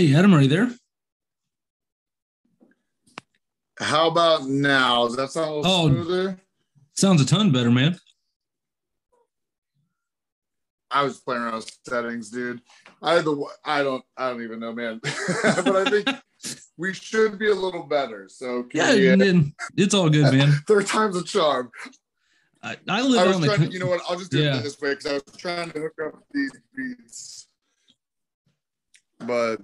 Hey, Adam, are you there? How about now? Does that sound a little Oh. smoother? Sounds a ton better, man. I was playing around with settings, dude. I the I don't I don't even know, man. but I think we should be a little better. So can Yeah, we, uh, and it's all good, man. third time's a charm. I, I I live was on trying the. to, you know what? I'll just do Yeah. it this way because I was trying to hook up these beats. But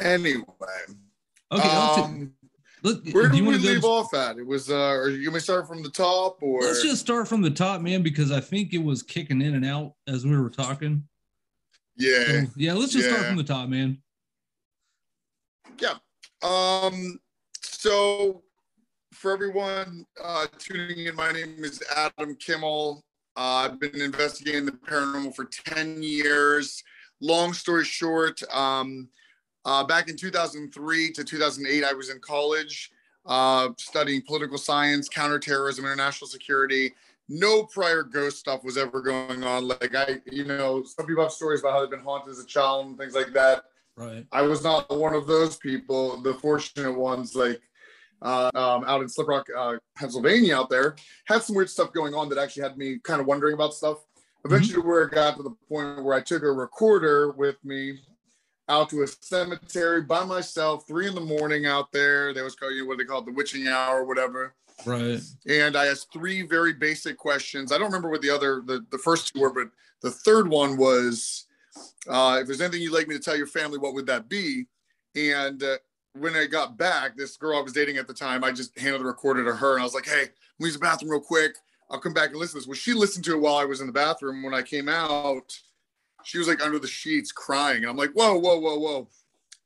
anyway, Okay, um, look, where do you we want to leave go? off at? It was, uh, or you may start from the top, or Let's just start from the top, man, because I think it was kicking in and out as we were talking. yeah. So, yeah, let's just start from the top, man. Yeah. Um, so for everyone uh, tuning in, my name is Adam Kimmell. Uh, I've been investigating the paranormal for 10 years. Long story short, um, uh, back in 2003 to 2008, I was in college uh, studying political science, counterterrorism, international security. No prior ghost stuff was ever going on. Like I, you know, some people have stories about how they've been haunted as a child and things like that. Right. I was not one of those people, the fortunate ones, like uh, um, out in Slip Rock, uh, Pennsylvania, out there, had some weird stuff going on that actually had me kind of wondering about stuff. Eventually, where it got to the point where I took a recorder with me out to a cemetery by myself, three in the morning out there. They was called, you know, what they call it, the witching hour or whatever. Right. And I asked three very basic questions. I don't remember what the other, the, the first two were, but the third one was, uh, if there's anything you'd like me to tell your family, what would that be? And uh, when I got back, this girl I was dating at the time, I just handed the recorder to her and I was like, hey, me use the bathroom real quick. I'll come back and listen to this. Well, she listened to it while I was in the bathroom. When I came out, she was like under the sheets crying. And I'm like, whoa, whoa, whoa, whoa.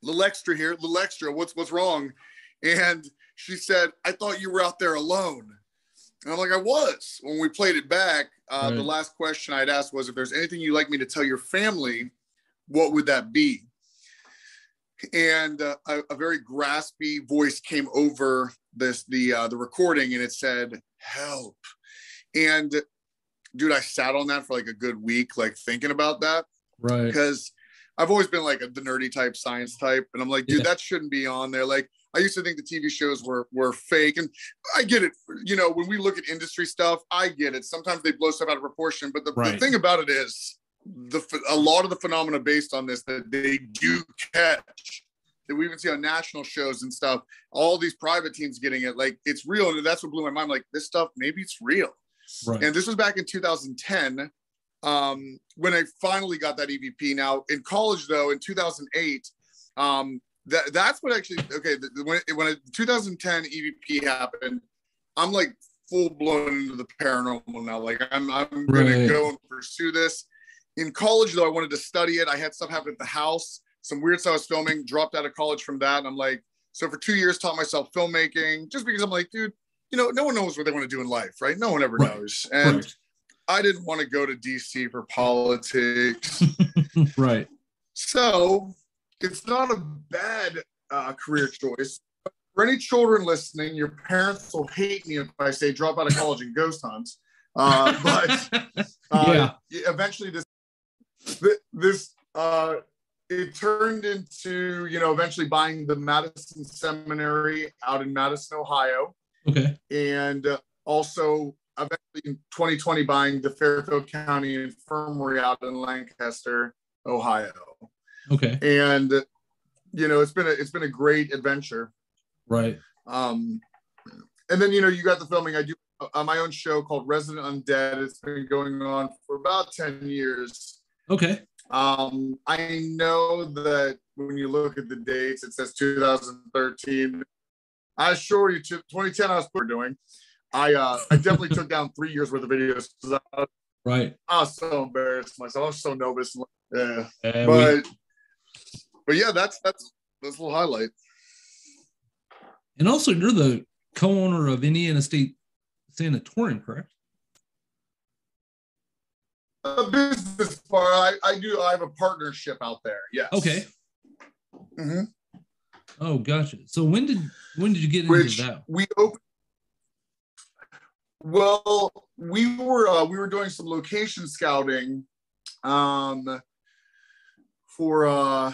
Little extra here, little extra. What's what's wrong? And she said, I thought you were out there alone. And I'm like, I was. When we played it back, uh, the last question I'd asked was, if there's anything you'd like me to tell your family, what would that be? And uh, a, a very graspy voice came over this the uh, the recording, and it said, "Help!" And dude, I sat on that for like a good week, like thinking about that Right. because I've always been like a, the nerdy type, science type, and I'm like, dude, Yeah. that shouldn't be on there. Like, I used to think the TV shows were were fake, and I get it. You know, when we look at industry stuff, I get it. Sometimes they blow stuff out of proportion, but the, the thing about it is, the a lot of the phenomena based on this that they do catch. That we even see on national shows and stuff, all these private teams getting it, like it's real, and that's what blew my mind. Like this stuff, maybe it's real. Right. And this was back in 2010 um, when I finally got that EVP. Now in college, though, in 2008, um, that that's what actually okay. The, when when a 2010 EVP happened, I'm like full blown into the paranormal now. Like I'm I'm gonna go and pursue this. In college, though, I wanted to study it. I had stuff happen at the house. Some weird stuff I was filming. Dropped out of college from that, and I'm like, so for two years, taught myself filmmaking just because I'm like, dude, you know, no one knows what they want to do in life, right? No one ever Right. knows. And Right. I didn't want to go to DC for politics. right. so it's not a bad uh, career choice. For any children listening, your parents will hate me if I say drop out of college and ghost hunt. Uh, but uh, eventually this this uh, it turned into you know eventually buying the Madison Seminary out in Madison, Ohio okay. and uh, also eventually in 2020 buying the Fairfield County Infirmary out in Lancaster, Ohio. Okay. And you know, it's been a it's been a great adventure. Right. Um, and then you know, you got the filming. I do uh, my own show called Resident Undead. It's been going on for about 10 years. Okay. Um, I know that when you look at the dates, it says 2013. I assure you, 2010, I was doing. I uh, I definitely took down three years worth of videos because I, Right. I was so embarrassed myself. I was so nervous. Yeah, Uh, we- but but yeah, that's that's that's a little highlight. and also, you're the co-owner of Indiana State Sanatorium, correct? A business part, I, I do. I have a partnership out there. Yes. Okay. Mhm. Oh, gotcha. So when did when did you get into that? we opened. Well, we were uh, we were doing some location scouting, um, for uh,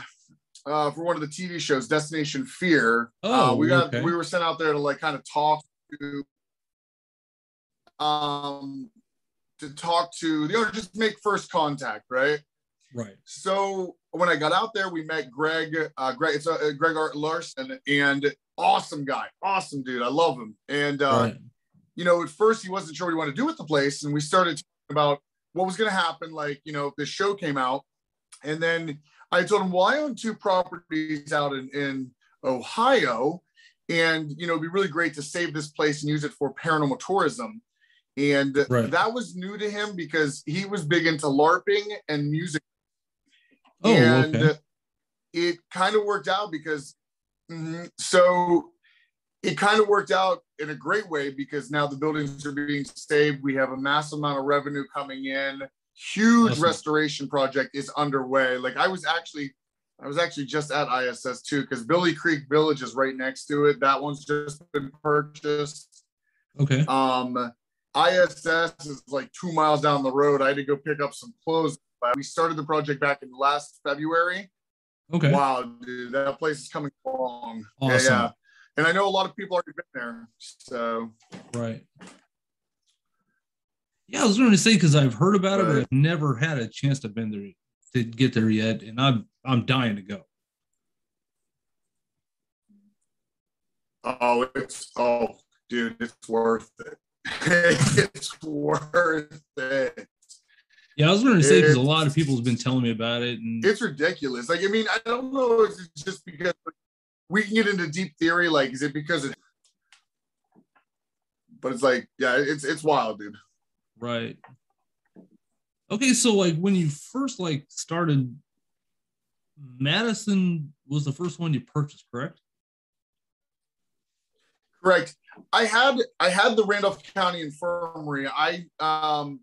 uh, for one of the TV shows, Destination Fear. Oh, uh, we got okay. we were sent out there to like kind of talk to um to talk to the owner, just make first contact, right? Right. So when I got out there, we met Greg. Uh, Greg, it's uh, Greg Art Larson, and awesome guy, awesome dude. I love him. And uh, right. you know, at first he wasn't sure what he wanted to do with the place, and we started talking about what was going to happen. Like, you know, if this show came out, and then I told him, well, I own two properties out in in Ohio, and you know, it'd be really great to save this place and use it for paranormal tourism. And Right. that was new to him because he was big into LARPing and music Oh, and okay. it kind of worked out because mhm. so it kind of worked out in a great way because now the buildings are being saved we have a massive amount of revenue coming in huge Awesome. restoration project is underway like i was actually i was actually just at iss too because billy creek village is right next to it that one's just been purchased Okay. um, ISS is like two miles down the road. I had to go pick up some clothes. But we started the project back in last February. Okay. Wow, dude, that place is coming along. Yeah, Awesome. yeah. And I know a lot of people already been there. So Right. Yeah, I was going to say because I've heard about it, but I've never had a chance to been there to get there yet, and I'm I'm dying to go. oh, it's oh, dude, it's worth it. it's worth it. Yeah, I was going to say because a lot of people have been telling me about it, and It's ridiculous. Like, I mean, I don't know if it's just because we can get into deep theory. Like, is it because it? But it's like, yeah, it's it's wild, dude. right. Okay, so like when you first like started, Madison was the first one you purchased, correct? Correct. I had I had the Randolph County Infirmary. I um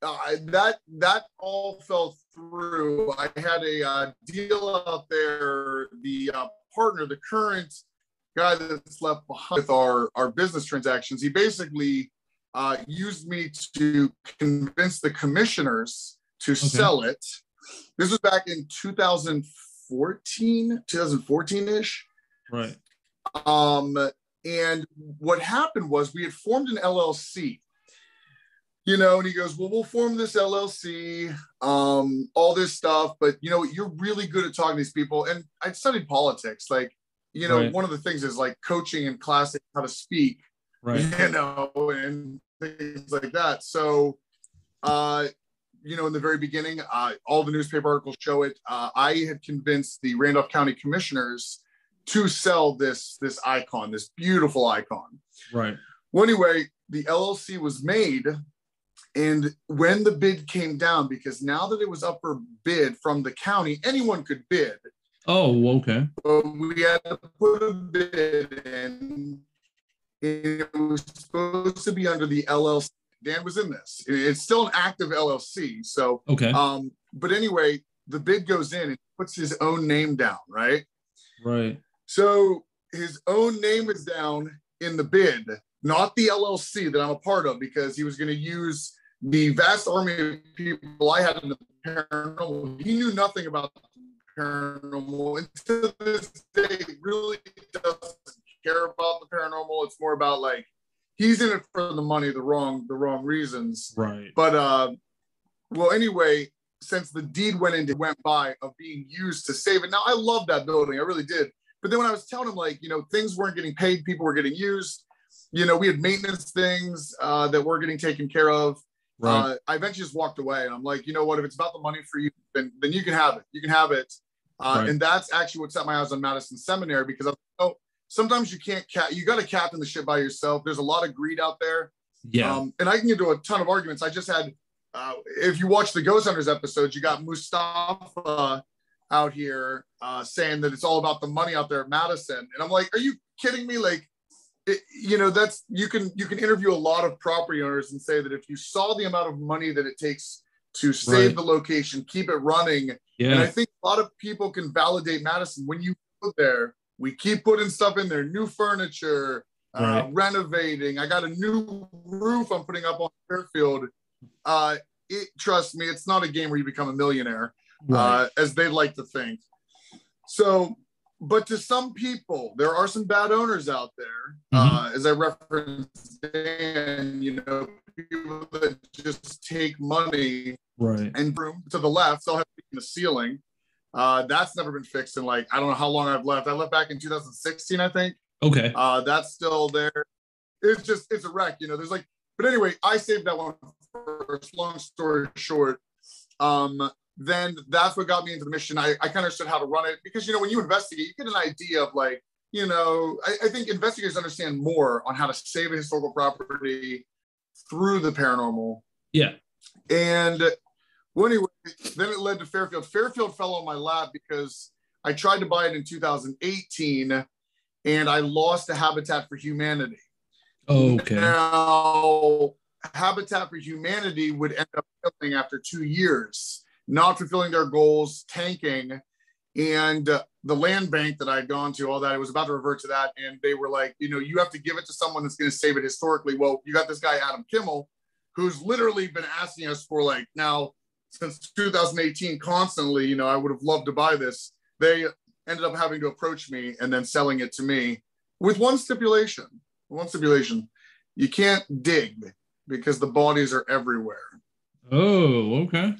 uh, that that all fell through. I had a uh, deal out there. The uh, partner, the current guy that's left behind with our our business transactions, he basically uh, used me to convince the commissioners to sell it. This was back in 2014, 2014 ish. Right. Um, and what happened was we had formed an LLC, you know, and he goes, Well, we'll form this LLC, um, all this stuff, but you know, you're really good at talking to these people. And I studied politics. Like, you know, Right. one of the things is like coaching and classes how to speak, Right. you know, and things like that. So, uh, you know, in the very beginning, uh, all the newspaper articles show it. Uh, I had convinced the Randolph County commissioners to sell this this icon, this beautiful icon. Right. Well, anyway, the LLC was made, and when the bid came down, because now that it was up for bid from the county, anyone could bid. Oh, okay. But we had to put a bid in. It was supposed to be under the LLC. Dan was in this. It's still an active LLC. So, Okay. um, but anyway, the bid goes in and puts his own name down, right? Right. So his own name is down in the bid, not the LLC that I'm a part of, because he was going to use the vast army of people I had in the paranormal. He knew nothing about the paranormal. And to this day, really doesn't care about the paranormal. It's more about like he's in it for the money, the wrong, the wrong reasons. Right. But uh, well, anyway, since the deed went into went by of being used to save it. Now I love that building, I really did. But then when I was telling him like, you know, things weren't getting paid, people were getting used. You know, we had maintenance things uh, that were getting taken care of. Right. Uh, I eventually just walked away, and I'm like, you know what? If it's about the money for you, then then you can have it. You can have it. Uh, Right. And that's actually what set my eyes on Madison Seminary because I oh, sometimes you can't. You got to captain the ship by yourself. There's a lot of greed out there. yeah. Um, and I can get into a ton of arguments. I just had, uh, if you watch the Ghost Hunters episodes, you got Mustafa out here uh, saying that it's all about the money out there at Madison, and I'm like, are you kidding me? Like, it, you know, that's you can you can interview a lot of property owners and say that if you saw the amount of money that it takes to save Right. the location, keep it running, Yeah. and I think a lot of people can validate Madison when you go there. We keep putting stuff in there, new furniture, uh, renovating. I got a new roof I'm putting up on Fairfield. Uh, it trust me, it's not a game where you become a millionaire, Right. uh, as they like to think. So, but to some people, there are some bad owners out there. Mhm. Uh, as I referenced, Dan, you know, people that just take money Right. and room to the left, they'll have the ceiling. Uh, that's never been fixed in like I don't know how long I've left. I left back in 2016, I think. Okay. Uh, that's still there. It's just it's a wreck, you know. There's like, but anyway, I saved that one first. Long story short, um, then that's what got me into the mission. I, I kind of understood how to run it because you know when you investigate, you get an idea of like, you know, I, I think investigators understand more on how to save a historical property through the paranormal. Yeah. And well, anyway, then it led to Fairfield. Fairfield fell on my lap because I tried to buy it in 2018 and I lost to Habitat for Humanity. Okay. Now, Habitat for Humanity would end up failing after two years, not fulfilling their goals, tanking. And uh, the land bank that I'd gone to, all that, I was about to revert to that. And they were like, you know, you have to give it to someone that's going to save it historically. Well, you got this guy, Adam Kimmell, who's literally been asking us for like now since 2018 constantly, you know, I would have loved to buy this. They ended up having to approach me and then selling it to me with one stipulation. One stipulation. You can't dig because the bodies are everywhere. Oh, okay.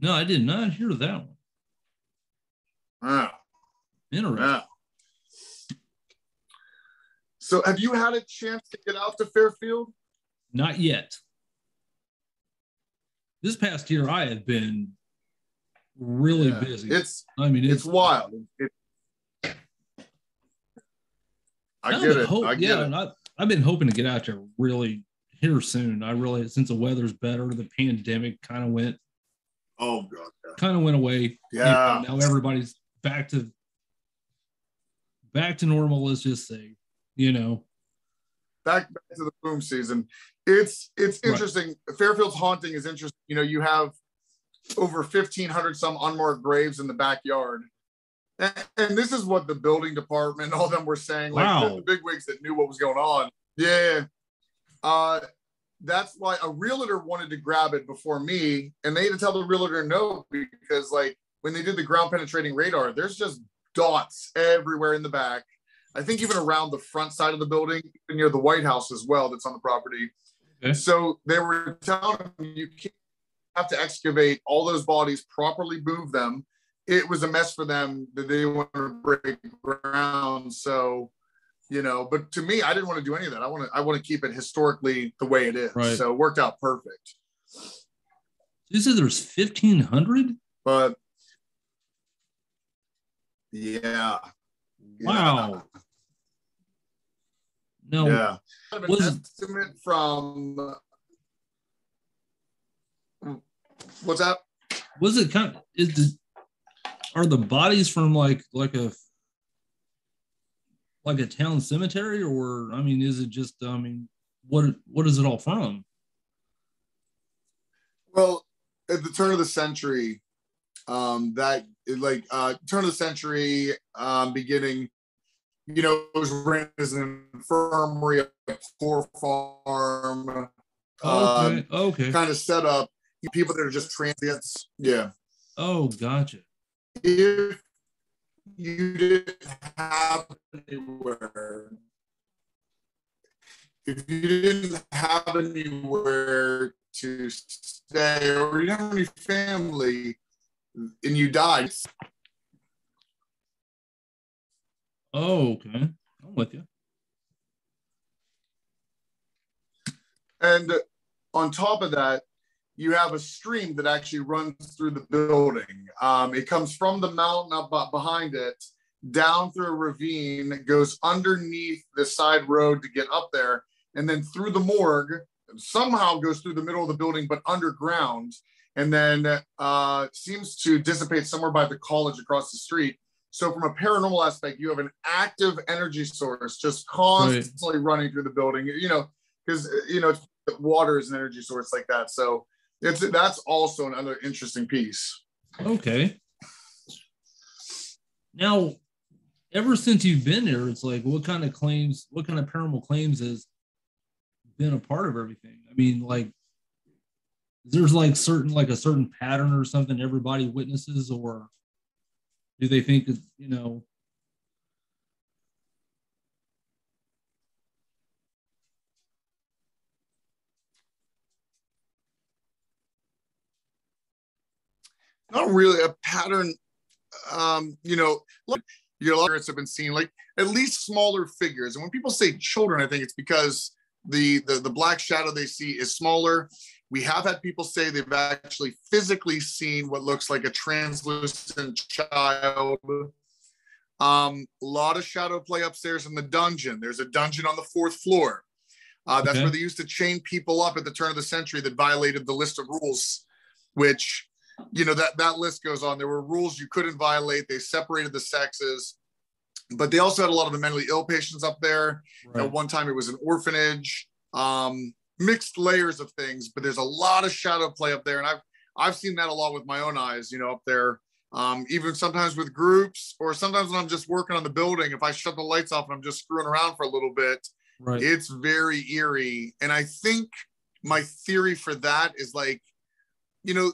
No, I did not hear that one. Ah, Interesting. yeah. So have you had a chance to get out to Fairfield? Not yet. This past year, I have been really Yeah. busy. It's I mean, it's it's, wild. It, I I've get been it. hope- I get yeah, it. I, I've been hoping to get out there really here soon. I really, since the weather's better, the pandemic kind of went, Oh god. kind of went away. Yeah. now everybody's back to, back to normal. Let's just say, you know. back, back to the boom season. It's it's Right. interesting. Fairfield's haunting is interesting. You know, you have over fifteen hundred some unmarked graves in the backyard, and, and this is what the building department, all of them were saying. Like Wow. the, the big wigs that knew what was going on. Yeah. Uh, that's why a realtor wanted to grab it before me, and they had to tell the realtor no because like when they did the ground penetrating radar, there's just dots everywhere in the back. I think even around the front side of the building, even near the White House as well, that's on the property. Okay. So they were telling me you can't have to excavate all those bodies, properly move them. It was a mess for them that they wanted to break ground. So, you know, but to me, I didn't want to do any of that. I want to I want to keep it historically the way it is. Right. So it worked out perfect. You said there's 1,500? But yeah. Wow. No, Yeah. Kind of Was- an estimate from what's that? was it kind of, is the, are the bodies from like, like a, like a town cemetery or, I mean, is it just, I mean, what, what is it all from? Well, at the turn of the century, um, that like uh turn of the century, um, beginning, you know, it was ran as an infirmary, a poor farm, um, Okay. Okay. kind of set up people that are just transients. Yeah. Oh, gotcha. if you didn't have anywhere, if you didn't have anywhere to stay or you didn't have any family and you died, Oh, okay. I'm with you. and on top of that, you have a stream that actually runs through the building. Um, it comes from the mountain up behind it, down through a ravine, goes underneath the side road to get up there, and then through the morgue. Somehow goes through the middle of the building, but underground, and then uh, seems to dissipate somewhere by the college across the street. So, from a paranormal aspect, you have an active energy source just constantly running through the building. You know, because you know water is an energy source like that. So it's that's also another interesting piece. Okay. Now, ever since you've been there, it's like what kind of claims, what kind of paranormal claims has been a part of everything? I mean, like, there's like certain, like a certain pattern or something everybody witnesses, or Do they think you know? Not really a pattern. Um, you know, you your a have been seen like at least smaller figures. And when people say children, I think it's because the the, the black shadow they see is smaller. We have had people say they've actually physically seen what looks like a translucent child. Um, a lot of shadow play upstairs in the dungeon. There's a dungeon on the fourth floor. Uh, that's okay. where they used to chain people up at the turn of the century that violated the list of rules, which, you know, that, that list goes on. There were rules you couldn't violate. They separated the sexes, but they also had a lot of the mentally ill patients up there. Right. At one time, it was an orphanage. Um, mixed layers of things, but there's a lot of shadow play up there. And I've, I've seen that a lot with my own eyes, you know, up there, um, even sometimes with groups or sometimes when I'm just working on the building, if I shut the lights off and I'm just screwing around for a little bit, right. it's very eerie. And I think my theory for that is like, you know,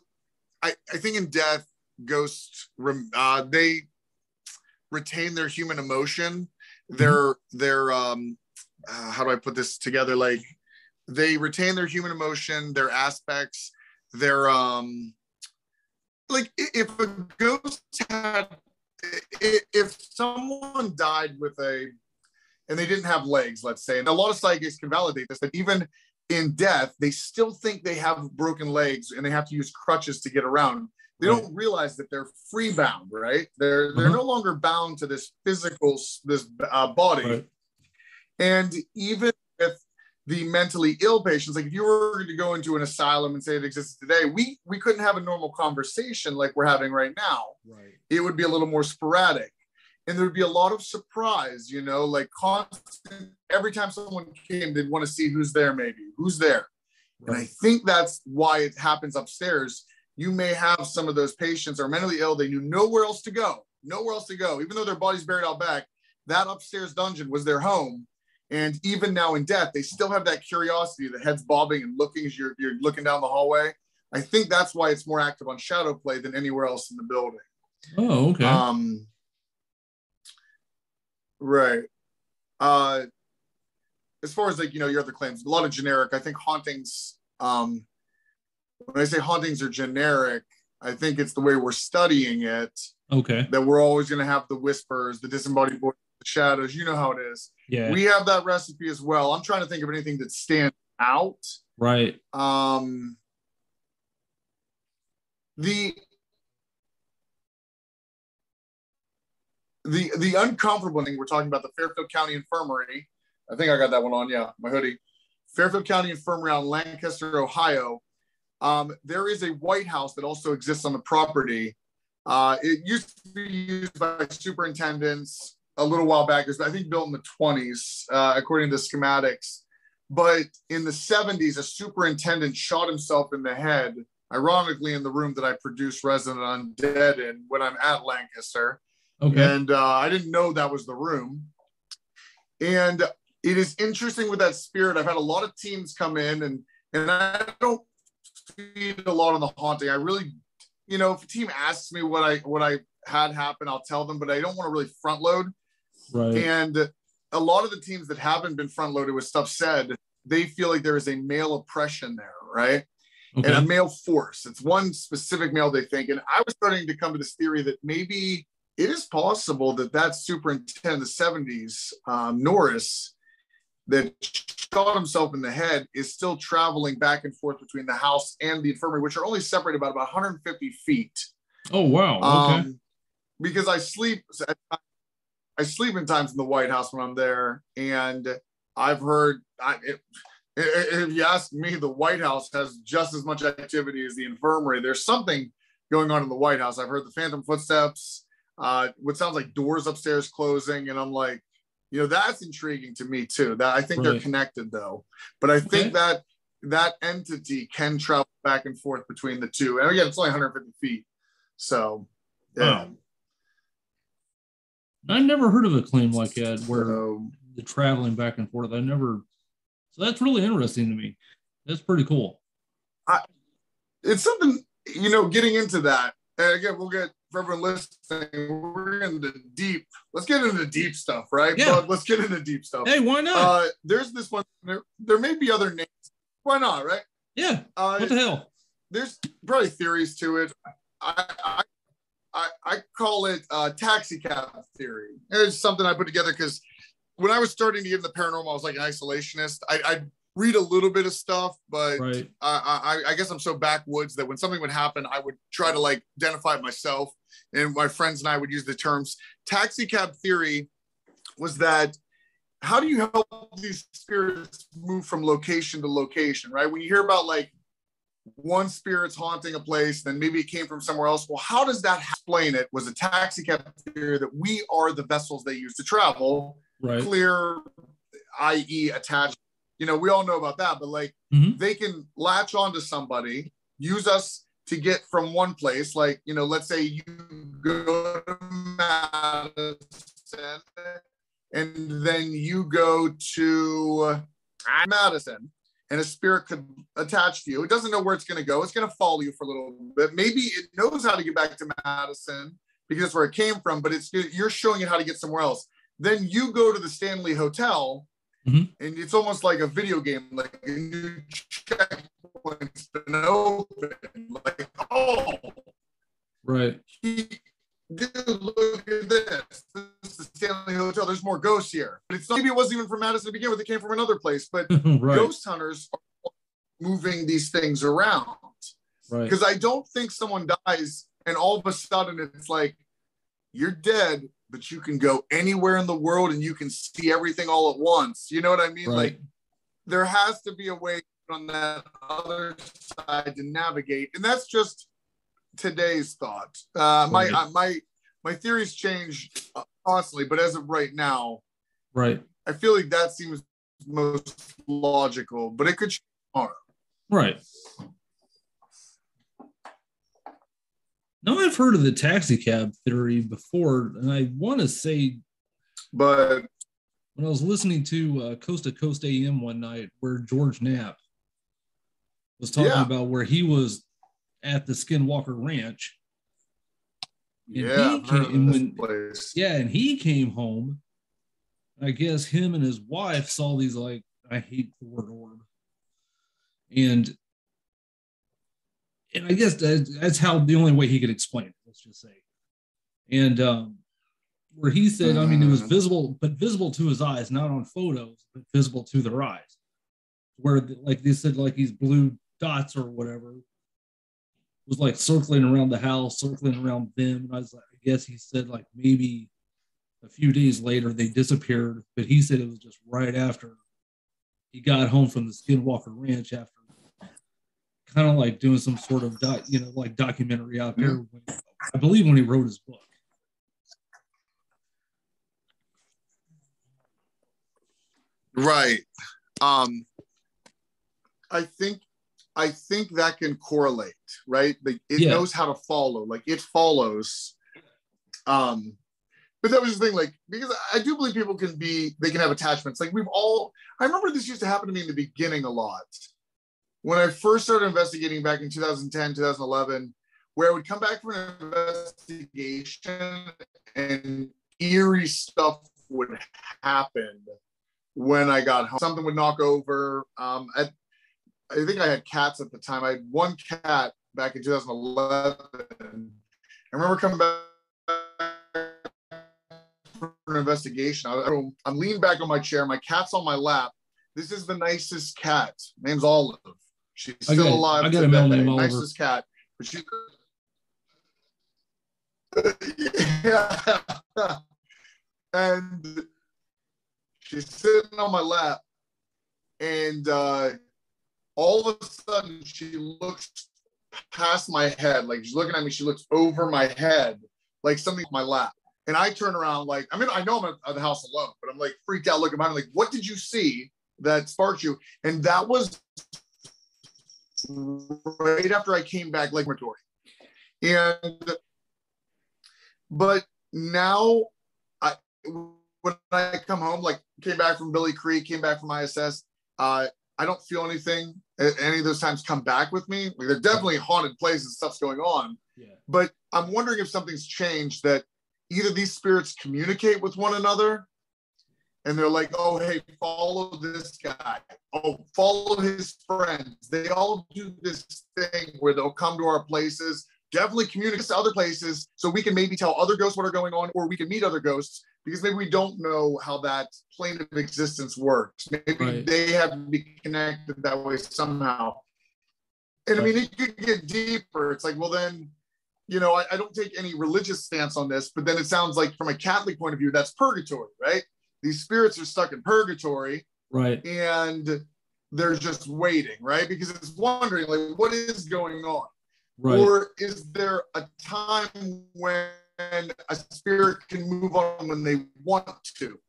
I, I think in death, ghosts, uh, they retain their human emotion. Mm-hmm. Their, their, um, uh, how do I put this together? Like they retain their human emotion, their aspects, their um like if a ghost had if someone died with a and they didn't have legs, let's say, and a lot of psychics can validate this, that even in death, they still think they have broken legs and they have to use crutches to get around. They don't realize that they're free bound, right? They're they're uh-huh. no longer bound to this physical this uh, body. Right. And even if the mentally ill patients like if you were to go into an asylum and say it exists today we we couldn't have a normal conversation like we're having right now right it would be a little more sporadic and there'd be a lot of surprise you know like constant every time someone came they'd want to see who's there maybe who's there and i think that's why it happens upstairs you may have some of those patients are mentally ill they knew nowhere else to go nowhere else to go even though their body's buried out back that upstairs dungeon was their home and even now in death, they still have that curiosity, the head's bobbing and looking as you're, you're looking down the hallway. I think that's why it's more active on shadow play than anywhere else in the building. Oh, okay. Um, right. Uh, as far as like, you know, your other claims, a lot of generic, I think hauntings, um, when I say hauntings are generic, I think it's the way we're studying it. Okay. That we're always going to have the whispers, the disembodied voice, the shadows. You know how it is. Yeah. We have that recipe as well. I'm trying to think of anything that stands out. Right. Um the the the uncomfortable thing we're talking about the Fairfield County Infirmary. I think I got that one on. Yeah, my hoodie. Fairfield County Infirmary on Lancaster, Ohio. Um, there is a White House that also exists on the property. Uh, it used to be used by superintendents a little while back. It I think, built in the 20s, uh, according to schematics. But in the 70s, a superintendent shot himself in the head, ironically, in the room that I produce Resident Undead in when I'm at Lancaster. Okay. And uh, I didn't know that was the room. And it is interesting with that spirit. I've had a lot of teams come in, and and I don't feed a lot on the haunting. I really, you know, if a team asks me what I what I had happen, I'll tell them, but I don't want to really front load Right. And a lot of the teams that haven't been front loaded with stuff said, they feel like there is a male oppression there, right? Okay. And a male force. It's one specific male they think. And I was starting to come to this theory that maybe it is possible that that superintendent in the 70s, um, Norris, that shot himself in the head is still traveling back and forth between the house and the infirmary, which are only separated about, about 150 feet. Oh, wow. Okay. Um, because I sleep I sleep in times in the White House when I'm there, and I've heard. I, it, if you ask me, the White House has just as much activity as the infirmary. There's something going on in the White House. I've heard the phantom footsteps, uh, what sounds like doors upstairs closing, and I'm like, you know, that's intriguing to me too. That I think right. they're connected though, but I think that that entity can travel back and forth between the two. And again, it's only 150 feet, so yeah. I never heard of a claim like that where the traveling back and forth. I never. So that's really interesting to me. That's pretty cool. I, it's something you know. Getting into that, and again, we'll get for everyone listening, we're into deep. Let's get into deep stuff, right? Yeah. Bud, let's get into deep stuff. Hey, why not? Uh, there's this one. There, there may be other names. Why not, right? yeah. Uh, What the hell? there's probably theories to it. I I, I, I call it uh, taxi cab theory. It's something I put together because when I was starting to get into the paranormal, I was like an isolationist. I, I'd read a little bit of stuff, but Right. I, I, I guess I'm so backwoods that when something would happen, I would try to like identify it myself. And my friends and I would use the terms taxi cab theory was that how do you help these spirits move from location to location, right? When you hear about like one spirit's haunting a place, then maybe it came from somewhere else. Well, how does that explain it? Was a taxi cab theory that we are the vessels they use to travel, Right. clear, i.e., attached. You know, we all know about that, but like Mhm. they can latch onto somebody, use us to get from one place. Like, you know, let's say you go to Madison and then you go to Madison and a spirit could attach to you. It doesn't know where it's going to go. It's going to follow you for a little bit. Maybe it knows how to get back to Madison because that's where it came from, but it's you're showing it how to get somewhere else. Then you go to the Stanley Hotel, Mhm. and it's almost like a video game. Like a new checkpoint's been open. Like, oh, Right. he, dude, look at this. This is the Stanley Hotel. There's more ghosts here. But it's not, maybe it wasn't even from Madison to begin with. It came from another place. But right. ghost hunters are moving these things around Right. because I don't think someone dies and all of a sudden it's like you're dead, but you can go anywhere in the world and you can see everything all at once. You know what I mean? Right. Like there has to be a way on that other side to navigate, and that's just today's thought. Uh, my Right. uh, my my theories change uh, constantly, but as of right now, Right. I feel like that seems most logical. But it could change tomorrow. Right. Now I've heard of the taxi cab theory before, and I want to say But when I was listening to uh, Coast to Coast AM one night, where George Knapp was talking Yeah. about where he was at the Skinwalker Ranch. And yeah, he I've heard of came- this when-. Yeah, and he came home. I guess him and his wife saw these like I hate the word orb, and and I guess that's how the only way he could explain it. Let's just say, and um, where he said, I mean, it was Mhm. visible, but visible to his eyes, not on photos, but visible to their eyes. Where like they said, like these blue dots or whatever was like circling around the house, circling around them. And I was like, I guess he said like maybe a few days later they disappeared, but he said it was just right after he got home from the Skinwalker Ranch after kind of like doing some sort of doc, you know, like documentary out there. When, I believe when he wrote his book. Right. Um, I think I think that can correlate, right? Like it Yeah. knows how to follow, like it follows. Um, but that was the thing, like because I do believe people can be they can have attachments. Like we've all I remember this used to happen to me in the beginning a lot. When I first started investigating back in 2010, 2011, where I would come back from an investigation and eerie stuff would happen when I got home. Something would knock over. Um, I, I think I had cats at the time. I had one cat back in 2011. I remember coming back for an investigation. I, I'm leaning back on my chair. My cat's on my lap. This is the nicest cat. Name's Olive. She's still alive. I got a male today. named Oliver. Nicest cat. But she. yeah. and she's sitting on my lap and uh, all of a sudden she looks past my head like she's looking at me she looks over my head like something on my lap and i turn around like i mean i know i'm at the house alone but i'm like freaked out looking behind me like what did you see that sparked you and that was right after i came back like Matory. and but now I, when I come home, like came back from Billy Creek, came back from ISS, uh, I don't feel anything at any of those times come back with me. Like they're definitely haunted places, stuff's going on. Yeah. But I'm wondering if something's changed that either these spirits communicate with one another and they're like, oh, hey, follow this guy. Oh, follow his friends. They all do this thing where they'll come to our places, definitely communicate to other places so we can maybe tell other ghosts what are going on or we can meet other ghosts because maybe we don't know how that plane of existence works. Maybe Right. they have to be connected that way somehow. And I mean, it could get deeper. It's like, well, then, you know, I, I don't take any religious stance on this, but then it sounds like from a Catholic point of view, that's purgatory, right? These spirits are stuck in purgatory Right. and they're just waiting, right? Because it's wondering, like, what is going on? Right. Or is there a time when a spirit can move on when they want to?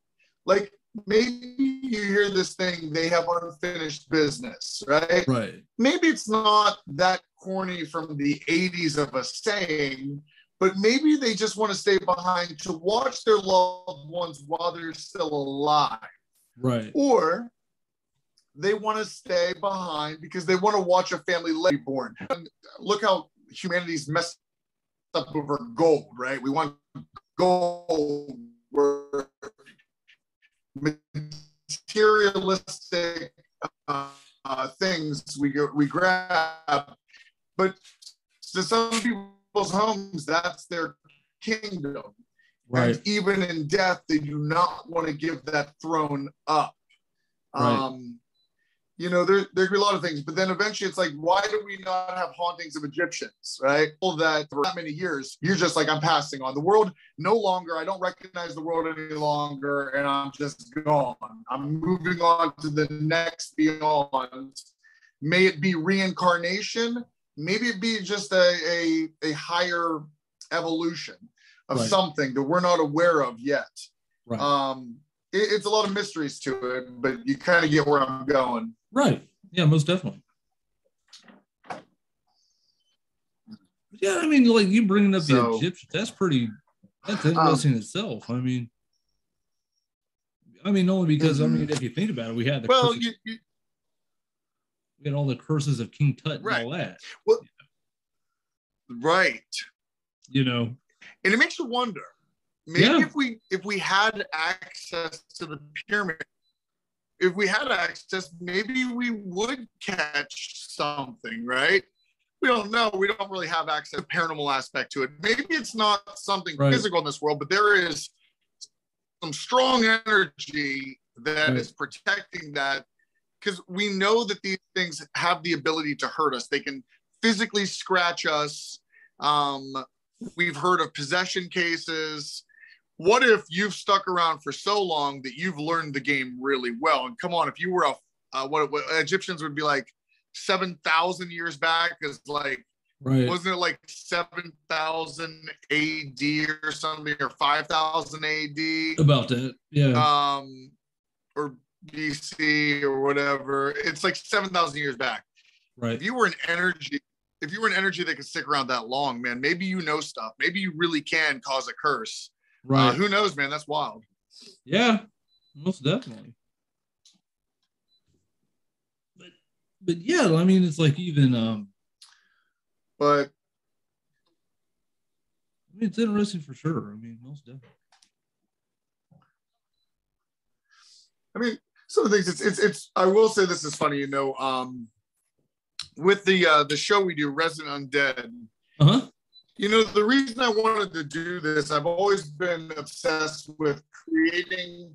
Like maybe you hear this thing, they have unfinished business, right? right. Maybe it's not that corny from the 80s of a saying, but maybe they just want to stay behind to watch their loved ones while they're still alive Right. or they want to stay behind because they want to watch a family be born. And look how humanity's messed up over gold, right? We want gold. We're materialistic uh, uh, things we we grab, but to some people's homes, that's their kingdom. Right. And even in death, they do not want to give that throne up. Right. Um, you know, there there could be a lot of things, but then eventually it's like, why do we not have hauntings of Egyptians, right? All that for that many years, you're just like, I'm passing on. The world no longer, I don't recognize the world any longer, and I'm just gone. I'm moving on to the next beyond. May it be reincarnation, maybe it be just a, a, a higher evolution of Right. something that we're not aware of yet. Right. Um, it- it's a lot of mysteries to it, but you kind of get where I'm going. Right. Yeah, most definitely. Yeah, I mean, like you bringing up the So- Egyptians, that's pretty, that's interesting itself. I mean, I mean, only because, I mean, if you think about it, we had the, Well, you, you, we had all the curses of King Tut and Right. all that, Well, right, you know? and it makes you wonder. Maybe Yeah. if we if we had access to the pyramid, if we had access, maybe we would catch something, right? We don't know. We don't really have access to the paranormal aspect to it. Maybe it's not something Right. physical in this world, but there is some strong energy that Right. is protecting that because we know that these things have the ability to hurt us. They can physically scratch us. Um, we've heard of possession cases. What if you've stuck around for so long that you've learned the game really well? And come on, if you were a uh, what, what Egyptians would be like seven thousand years back, is like Right. wasn't it like seven thousand AD or something, or five thousand AD? About that. Yeah. um, or BC or whatever. It's like 7,000 years back. right. If you were an energy, if you were an energy that could stick around that long, man, maybe you know stuff. Maybe you really can cause a curse. Right. Uh, who knows, man? That's wild. Yeah, most definitely. But but yeah, I mean it's like even um But I mean it's interesting for sure. I mean, most definitely. I mean, some of the things it's it's it's I will say this is funny, you know, um with the uh the show we do, Resident Undead, Uh-huh. you know, the reason I wanted to do this, I've always been obsessed with creating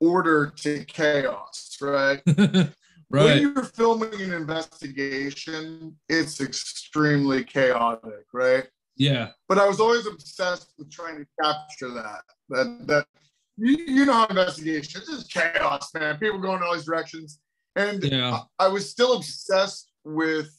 order to chaos, right? Right. When you're filming an investigation, it's extremely chaotic, right? Yeah. But I was always obsessed with trying to capture that. That that you, you know how investigation it's just chaos, man. People going in all these directions. And Yeah. I, I was still obsessed with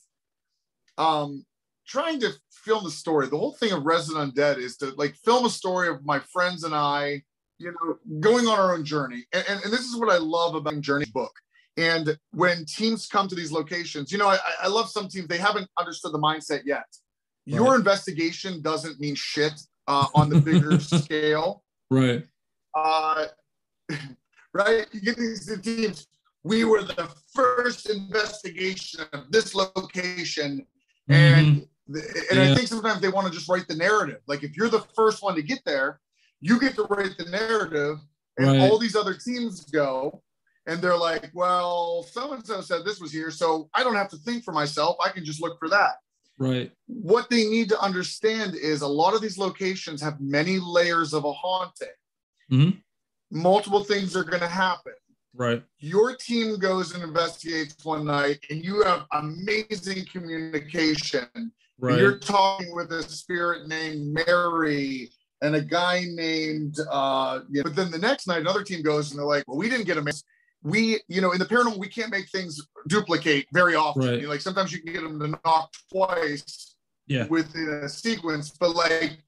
um trying to film the story. The whole thing of Resident Undead is to like film a story of my friends and I, you know, going on our own journey. And, and, and this is what I love about Journey book. And when teams come to these locations, you know, I, I love some teams, they haven't understood the mindset yet. Your investigation doesn't mean shit uh, on the bigger scale. Right. Uh, right? You get these teams. we were the first investigation of this location. And Mhm. and I Yeah. think sometimes they want to just write the narrative. Like if you're the first one to get there, you get to write the narrative, and Right. all these other teams go, and they're like, "Well, so and so said this was here, so I don't have to think for myself. I can just look for that." right, What they need to understand is a lot of these locations have many layers of a haunting. Mhm. Multiple things are going to happen. Right, your team goes and investigates one night and you have amazing communication. Right, you're talking with a spirit named mary and a guy named uh you know, but then the next night another team goes and they're like well we didn't get a we you know in the paranormal we can't make things duplicate very often. Right. You know, like sometimes you can get them to knock twice yeah, within a sequence, but like,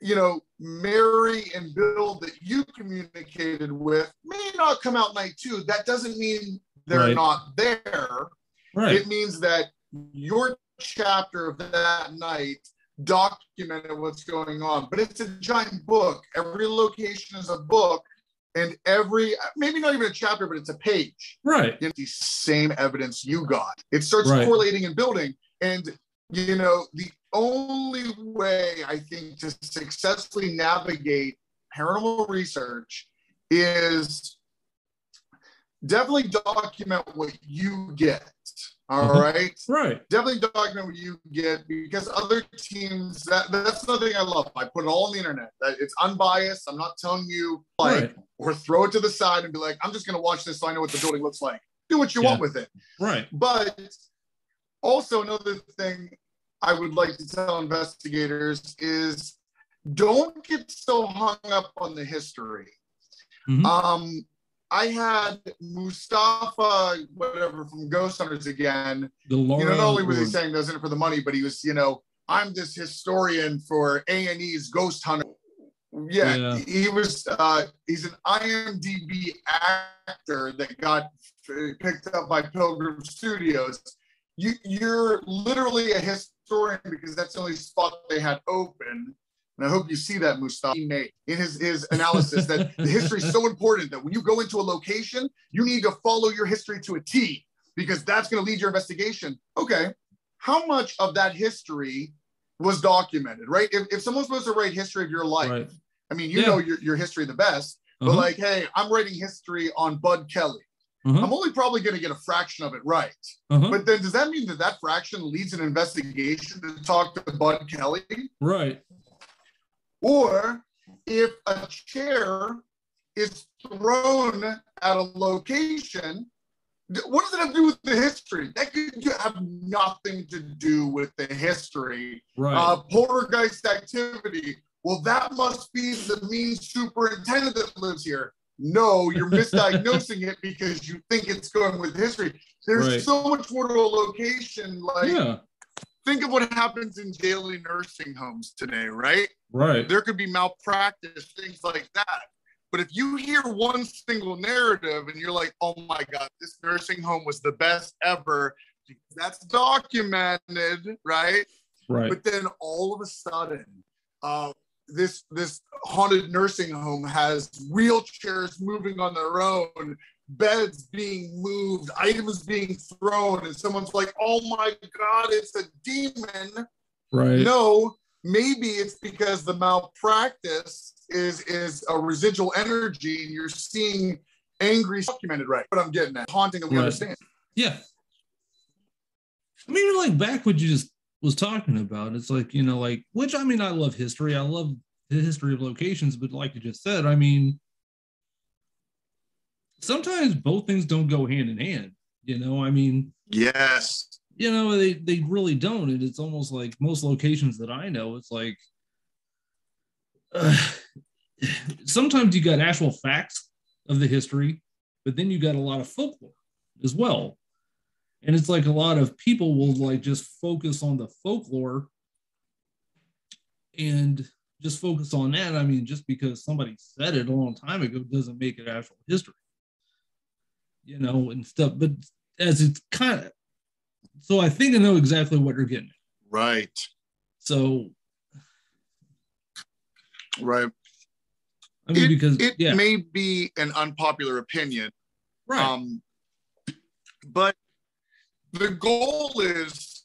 you know, Mary and Bill that you communicated with may not come out night two. That doesn't mean they're Right. not there. right, It means that your chapter of that night documented what's going on. But it's a giant book. Every location is a book, and every maybe not even a chapter, but it's a page right, you know, the same evidence you got. It starts Right. correlating and building. And, you know, the only way I think to successfully navigate paranormal research is definitely document what you get. All Mhm. right. right, Definitely document what you get because other teams that that's another thing I love. I put it all on the internet. That it's unbiased. I'm not telling you like right, or throw it to the side and be like, I'm just going to watch this so I know what the building looks like. Do what you Yeah. want with it. right, But also, another thing I would like to tell investigators is don't get so hung up on the history. Mhm. Um, I had Mustafa, whatever, from Ghost Hunters again. the you know, not only was he saying those in it for the money, but he was, you know, I'm this historian for A and E's Ghost Hunter. Yeah, Yeah. he was. Uh, he's an IMDb actor that got picked up by Pilgrim Studios. You, you're literally a historian because that's the only spot they had open. And I hope you see that Mustafa made in his, his analysis that the history is so important that when you go into a location, you need to follow your history to a T because that's going to lead your investigation. Okay. How much of that history was documented, right? If, if someone's supposed to write history of your life, Right. I mean, you Yeah. know your, your history the best, but Uh-huh. like, hey, I'm writing history on Bud Kelly. Uh-huh. I'm only probably going to get a fraction of it right. Uh-huh. But then does that mean that that fraction leads an investigation to talk to Bud Kelly? right, Or if a chair is thrown at a location, what does it have to do with the history? That could have nothing to do with the history. right, Uh, poltergeist activity. Well, that must be the mean superintendent that lives here. No, you're misdiagnosing it because you think it's going with history. There's Right. so much more to a location. Like, yeah, think of what happens in daily nursing homes today, right? right, there could be malpractice, things like that. But if you hear one single narrative and you're like, oh my God, this nursing home was the best ever, that's documented, right? right, But then all of a sudden, uh, this this haunted nursing home has wheelchairs moving on their own, beds being moved, items being thrown, and someone's like, "Oh my God, it's a demon!" right, No, maybe it's because the malpractice is is a residual energy, and you're seeing angry documented right. But I'm getting at haunting of Right. understand. yeah. I mean, like back what you just was talking about, it's like, you know, like, which I mean, I love history. I love the history of locations, but like you just said, I mean, sometimes both things don't go hand in hand. You know, I mean, Yes. you know, they, they really don't. And it's almost like most locations that I know, it's like uh, sometimes you got actual facts of the history, but then you got a lot of folklore as well. And it's like a lot of people will like just focus on the folklore and just focus on that. I mean, just because somebody said it a long time ago doesn't make it actual history, you know, and stuff. But as it's kind of, so I think I know exactly what you're getting. At. Right. So Right. I mean, It- because It yeah, may be an unpopular opinion. right, Um, but the goal is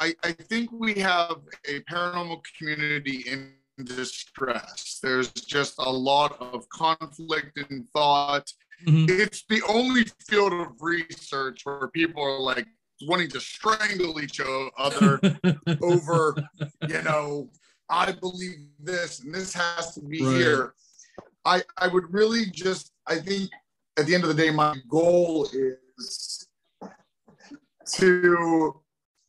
I, I think we have a paranormal community in distress. There's just a lot of conflict and thought. Mm-hmm. It's the only field of research where people are like wanting to strangle each other over, you know, I believe this and this has to be right. here. I, I would really just, I think at the end of the day, my goal is to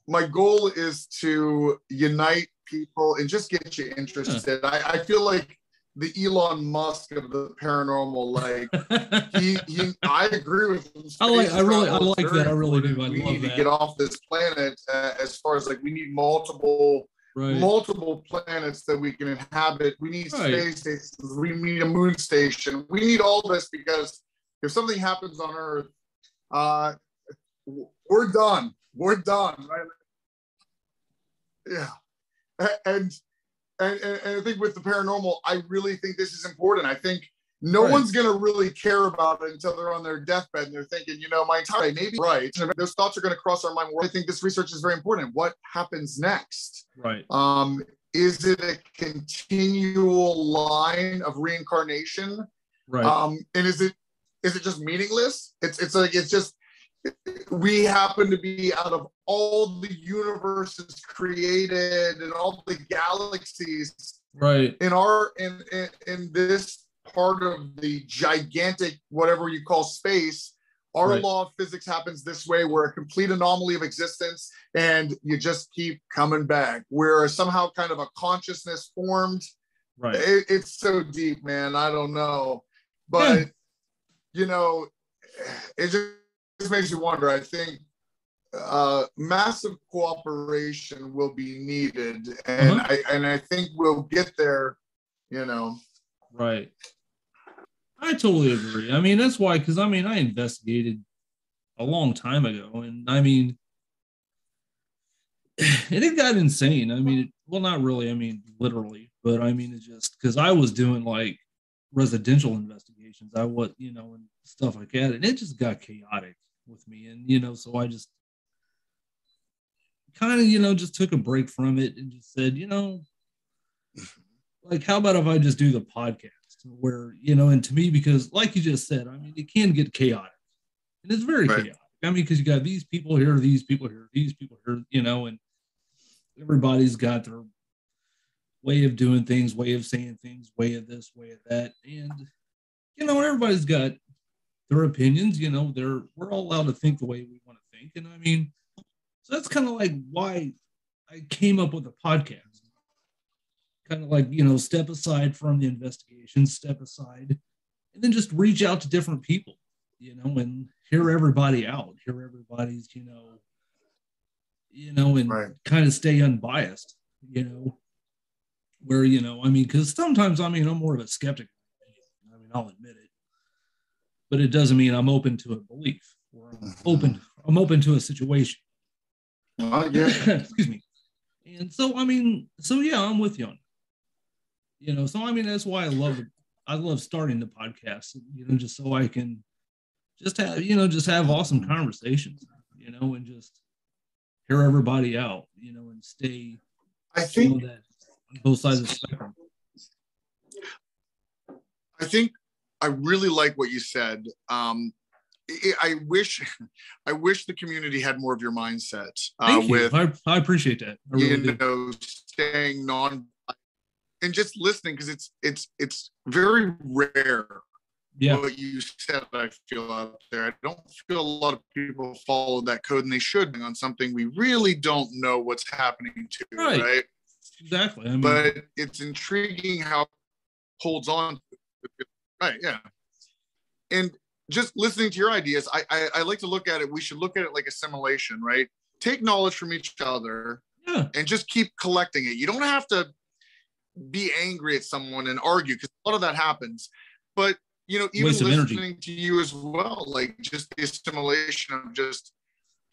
my goal is to unite people and just get you interested. I, I feel like the Elon Musk of the paranormal, like he, he I agree with him. I like, I really, I like that. I really do. I we need that. to get off this planet uh, as far as like we need multiple, right. multiple planets that we can inhabit. We need right. space stations. We need a moon station. We need all this because if something happens on Earth, uh, we're done. We're done, right? Yeah, and and, and I think with the paranormal, I really think this is important. I think no right. one's going to really care about it until they're on their deathbed and they're thinking, you know, my entire maybe right. Those thoughts are going to cross our mind. I think this research is very important. What happens next? Right. Um, is it a continual line of reincarnation? Right. Um, and is it is it just meaningless? It's it's like it's just we happen to be out of all the universes created and all the galaxies right. in our in, in in this part of the gigantic whatever you call space our right. law of physics happens this way we're a complete anomaly of existence and you just keep coming back. We're somehow kind of a consciousness formed. Right. It, it's so deep man. I don't know. But yeah. you know it just this makes you wonder. I think uh, massive cooperation will be needed, and uh-huh. I and I think we'll get there. You know, right. I totally agree. I mean, that's why, because I mean, I investigated a long time ago, and I mean, it got insane. I mean, well, not really. I mean, literally, but I mean, it just because I was doing like residential investigations. I was, you know, and stuff like that, and it just got chaotic with me. And, you know, so I just kind of, you know, just took a break from it and just said, you know, like, how about if I just do the podcast where, you know, and to me, because like you just said, I mean, it can get chaotic and it's very right. chaotic. I mean, because you got these people here, these people here, these people here, you know, and everybody's got their way of doing things, way of saying things, way of this, way of that. And, you know, everybody's got their opinions. You know, they're we're all allowed to think the way we want to think, and I mean, so that's kind of like why I came up with a podcast. Kind of like you know, step aside from the investigation, step aside, and then just reach out to different people. You know, and hear everybody out, hear everybody's you know, you know, and right. kind of stay unbiased. You know, where you know, I mean, because sometimes I mean, I'm more of a skeptic. I'll admit it but it doesn't mean I'm open to a belief or I'm open. I'm open to a situation. Uh, yeah. Excuse me. And so, I mean, so yeah, I'm with you on. You know, so I mean, that's why I love I love starting the podcast. You know, just so I can just have you know just have awesome conversations. You know, and just hear everybody out. You know, and stay. I think that on both sides of the spectrum. I think I really like what you said. Um, I wish, I wish the community had more of your mindset. Uh, Thank you. With, I, I appreciate that. I really you know, do. staying non and just listening because it's it's it's very rare. Yeah. What you said, I feel out there. I don't feel a lot of people follow that code, and they should on something we really don't know what's happening to. Right. right? Exactly. I mean, but it's intriguing how it holds on Right. Yeah. And just listening to your ideas, I, I, I like to look at it. We should look at it like assimilation, right? Take knowledge from each other yeah. and just keep collecting it. You don't have to be angry at someone and argue because a lot of that happens. But you know, even listening to you as well, like just the assimilation of just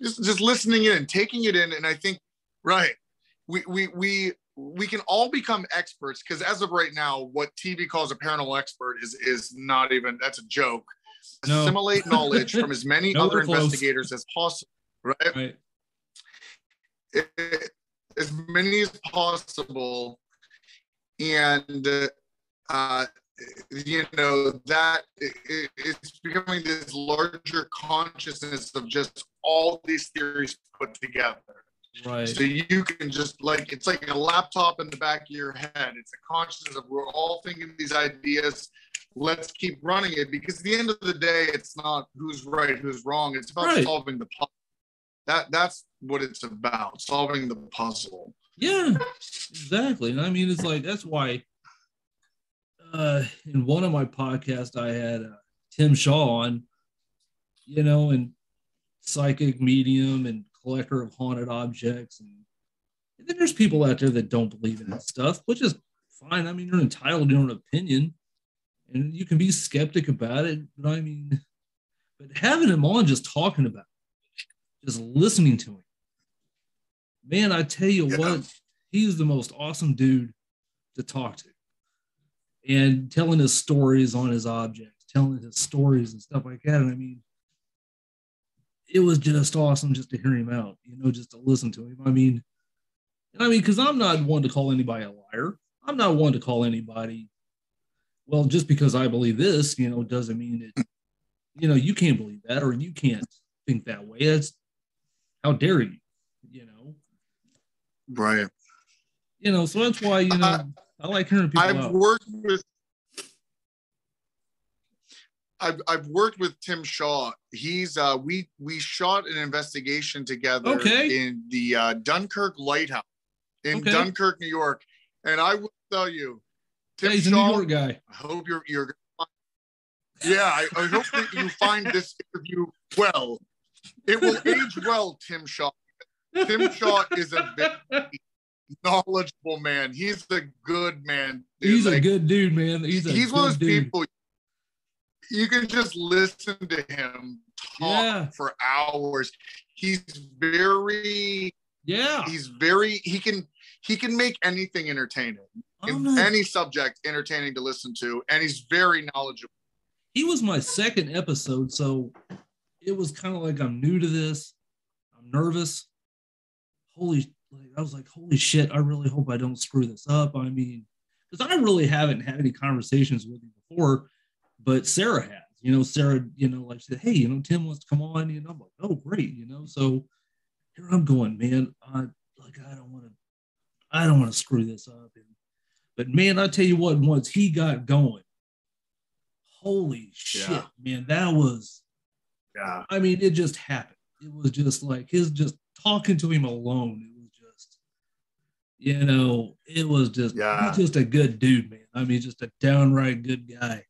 just just listening in and taking it in. And I think, right, we we we we can all become experts because as of right now what tv calls a paranormal expert is is not even that's a joke No. assimilate knowledge from as many Nowhere other close. investigators as possible, right? Right. it- as many as possible and uh you know that it- it's becoming this larger consciousness of just all these theories put together Right. so you can just like it's like a laptop in the back of your head it's a consciousness of we're all thinking these ideas let's keep running it because at the end of the day it's not who's right who's wrong it's about Right. solving the puzzle that that's what it's about solving the puzzle Yeah, exactly. And I mean, it's like that's why. Uh, in one of my podcasts, I had uh, Tim Shaw on, you know, and psychic medium and collector of haunted objects, and, and then there's people out there that don't believe in that stuff, which is fine. I mean, you're entitled to your own opinion, and you can be skeptic about it. But I mean, but having him on, just talking about, it, just listening to him man, I tell you Yeah. what, he's the most awesome dude to talk to. And telling his stories on his objects, telling his stories and stuff like that. And I mean, it was just awesome just to hear him out, you know, just to listen to him. I mean, and I mean, because I'm not one to call anybody a liar. I'm not one to call anybody, well, just because I believe this, you know, doesn't mean it, you know, you can't believe that or you can't think that way. It's how dare you, you know? right you know, so that's why you know I- I like hearing people I've out. worked with I've, I've worked with Tim Shaw. He's uh we we shot an investigation together Okay. in the uh, Dunkirk Lighthouse in Okay. Dunkirk, New York. And I will tell you, Yeah, Tim he's a New Shaw, York guy. I hope you're you're yeah, I, I hope that you find this interview well. It will age well, Tim Shaw. Tim Shaw is a very knowledgeable man. He's a good man. dude. He's a good dude, man. He's a he's one of those dude. people you can just listen to him talk Yeah. for hours he's very Yeah, he's very he can he can make anything entertaining any subject entertaining to listen to and he's very knowledgeable he was my second episode, so it was kind of like I'm new to this. I'm nervous. Holy, like I was like, holy shit! I really hope I don't screw this up. I mean, because I really haven't had any conversations with him before, but Sarah has. You know, Sarah, you know, like she said, hey, you know, Tim wants to come on. You know, I'm like, oh, great. You know, so here I'm going, man. I like, I don't want to, I don't want to screw this up. And, but man, I tell you what, once he got going, holy shit, Yeah. man, that was. yeah I mean, it just happened. It was just like his just talking to him alone. It was just, you know, it was just, Yeah. he's just a good dude, man. I mean, just a downright good guy.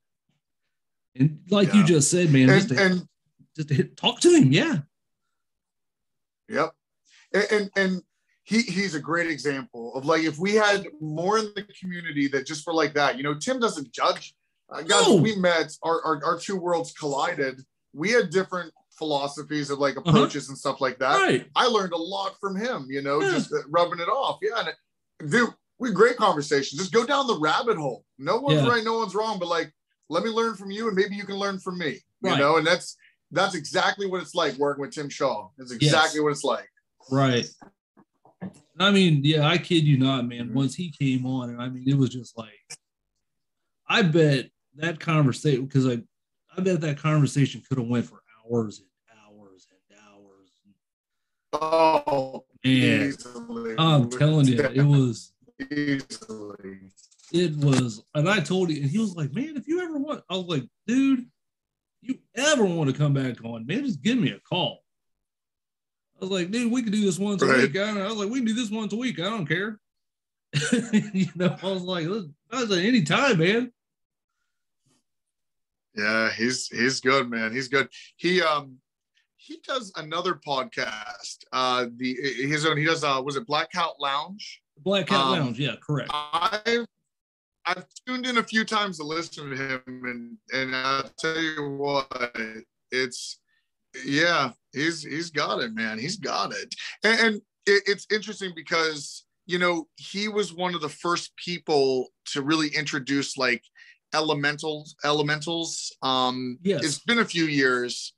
And like you just said, man, just and, to, and just to hit, talk to him. Yeah. Yep. And, and and he he's a great example of like if we had more in the community that just for like that, you know, Tim doesn't judge. Uh, guys, No. we met, our, our our two worlds collided. We had different philosophies of like approaches and stuff like that. Right. I learned a lot from him, you know, Yeah. just uh, rubbing it off. Yeah. And dude, we great conversations. Just go down the rabbit hole. No one's Yeah. right, no one's wrong, but like let me learn from you and maybe you can learn from me. You know, and that's that's exactly what it's like working with Tim Shaw. It's exactly what it's like. Right. I mean, yeah, I kid you not, man. Mhm. Once he came on, and I mean, it was just like, I bet that conversation because I, I bet that conversation could have went for hours and hours and hours. Oh, Man, easily. I'm telling you, it was, easily. It was, and I told you, and he was like, man, if you ever want, I was like, dude, you ever want to come back on, man, just give me a call. I was like, dude, we could do this once a week. I, I was like, we can do this once a week. I don't care. you know, I was like, I was like, anytime, man. Yeah, he's he's good, man. He's good. He um he does another podcast. Uh the his own he does uh was it Blackout Lounge? Blackout Um, Lounge, yeah, correct. I've I've tuned in a few times to listen to him and and I'll tell you what, it's yeah, he's he's got it, man. He's got it. And, and it, it's interesting because you know he was one of the first people to really introduce like elementals elementals um Yes. it's been a few years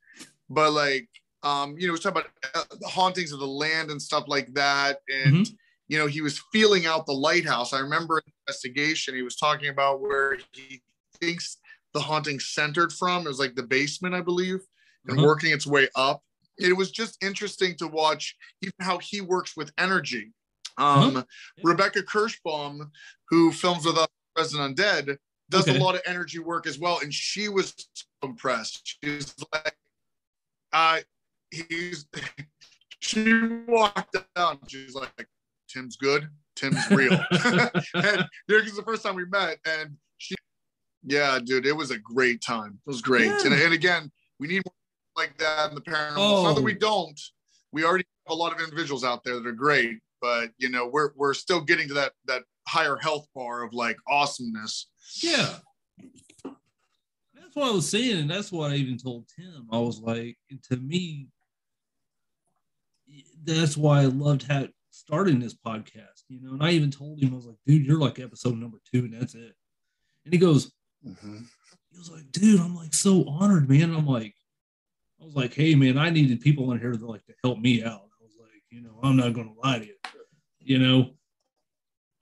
but like um you know, we talking about uh, the hauntings of the land and stuff like that. And you know, he was feeling out the lighthouse. I remember in the investigation, he was talking about where he thinks the haunting centered from. It was like the basement, I believe, and Uh-huh. working its way up. It was just interesting to watch even how he works with energy. Um, Yeah. Rebecca Kirschbaum, who films with us, Resident Undead, does Okay. a lot of energy work as well. And she was impressed. She's like, uh, he's, she walked down. She's like, Tim's good. Tim's real. and here's the first time we met. And she, yeah, dude, it was a great time. It was great. Yeah. And, and again, we need more like that in the paranormal. It's not that we Oh. don't. We already have a lot of individuals out there that are great, but you know, we're we're still getting to that that higher health bar of like awesomeness. Yeah. That's what I was saying, and that's what I even told Tim. I was like, to me, that's why I loved how starting this podcast, you know. And I even told him, I was like, dude, you're like episode number two, and that's it. And he goes, he was like, dude, I'm like so honored, man. And I'm like, I was like, hey, man, I needed people in here to like to help me out. I was like, you know, I'm not gonna lie to you, you know.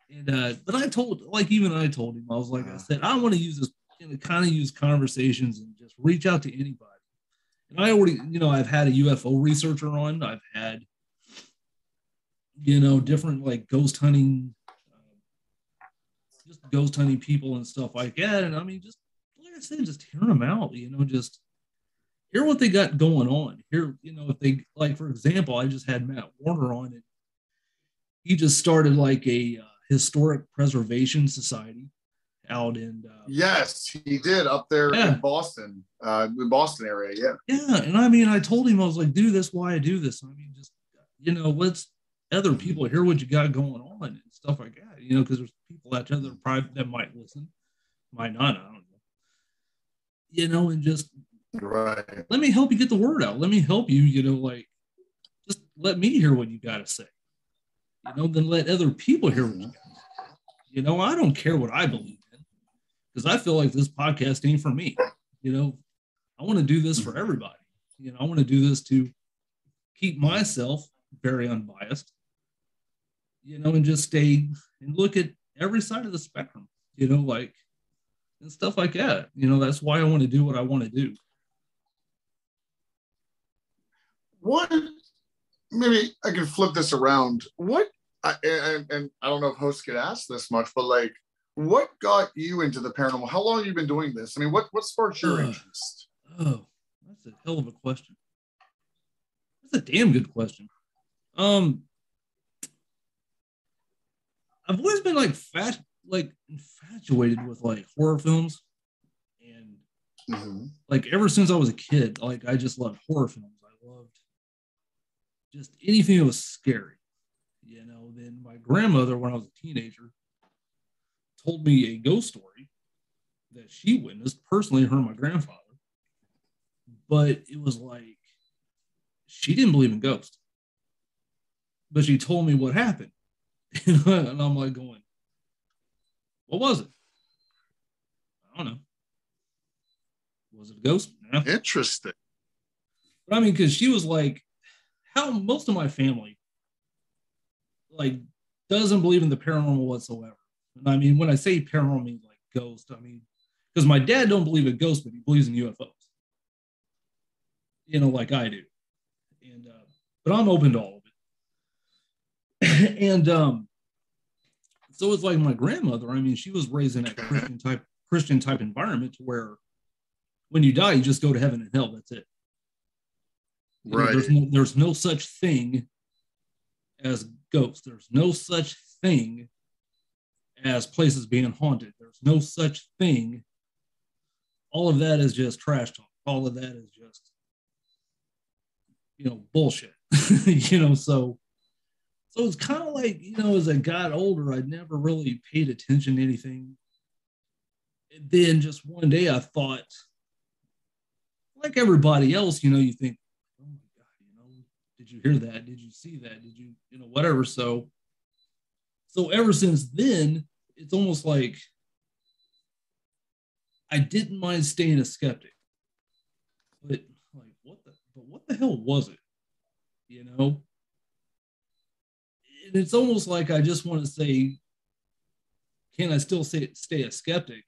And uh, but I told, like, even I told him, I was like, I said, I want to use this, you know, kind of use conversations and just reach out to anybody. And I already, you know, I've had a UFO researcher on. I've had, you know, different like ghost hunting, uh, just ghost hunting people and stuff like that. And I mean, just like I said, just hearing them out, you know, just hear what they got going on. Hear, you know, if they like, for example, I just had Matt Warner on and he just started like a uh, historic preservation society out in uh, Yes, he did up there Yeah. in Boston, uh, the Boston area. Yeah. yeah. And I mean, I told him I was like, do this why I do this. I mean, just you know, let's other people hear what you got going on and stuff like that. You know, because there's people out there that are private that might listen, might not. I don't know. You know, and just Right. let me help you get the word out. Let me help you, you know, like just let me hear what you got to say. You know, then let other people hear what you got. You know, I don't care what I believe in because I feel like this podcast ain't for me. You know, I want to do this for everybody. You know, I want to do this to keep myself very unbiased, you know, and just stay and look at every side of the spectrum, you know, like and stuff like that. You know, that's why I want to do what I want to do. What? Maybe I can flip this around. What? I, and, and I don't know if hosts get asked this much, but like, what got you into the paranormal? How long have you been doing this? I mean, what what sparked your Ugh. interest? Oh, that's a hell of a question. That's a damn good question. Um, I've always been like fat, like infatuated with like horror films, and Mhm. like ever since I was a kid, like I just loved horror films. I loved just anything that was scary, you know. Then my grandmother, when I was a teenager, told me a ghost story that she witnessed personally, her and my grandfather. But it was like she didn't believe in ghosts, but she told me what happened, and I'm like going, "What was it?" I don't know. Was it a ghost? Yeah. Interesting. But I mean, because she was like, how most of my family like doesn't believe in the paranormal whatsoever. And I mean, when I say paranormal, I mean like ghost. I mean, because my dad don't believe in ghosts, but he believes in UFOs. You know, like I do. And uh, but I'm open to all. and um, so it's like my grandmother. I mean, she was raised in a Christian type Christian type environment to where when you die, you just go to heaven and hell. That's it. You know, Right. there's, no, there's no such thing as ghosts. There's no such thing as places being haunted. There's no such thing. All of that is just trash talk. All of that is just, you know, bullshit. you know, so so it's kind of like, you know, as I got older, I never really paid attention to anything. And then just one day I thought, like everybody else, you know, you think, oh my God, you know, did you hear that? Did you see that? Did you, you know, whatever. So, so ever since then, it's almost like I didn't mind staying a skeptic. But like what the but what the hell was it? You know? And it's almost like I just want to say, can I still say, stay a skeptic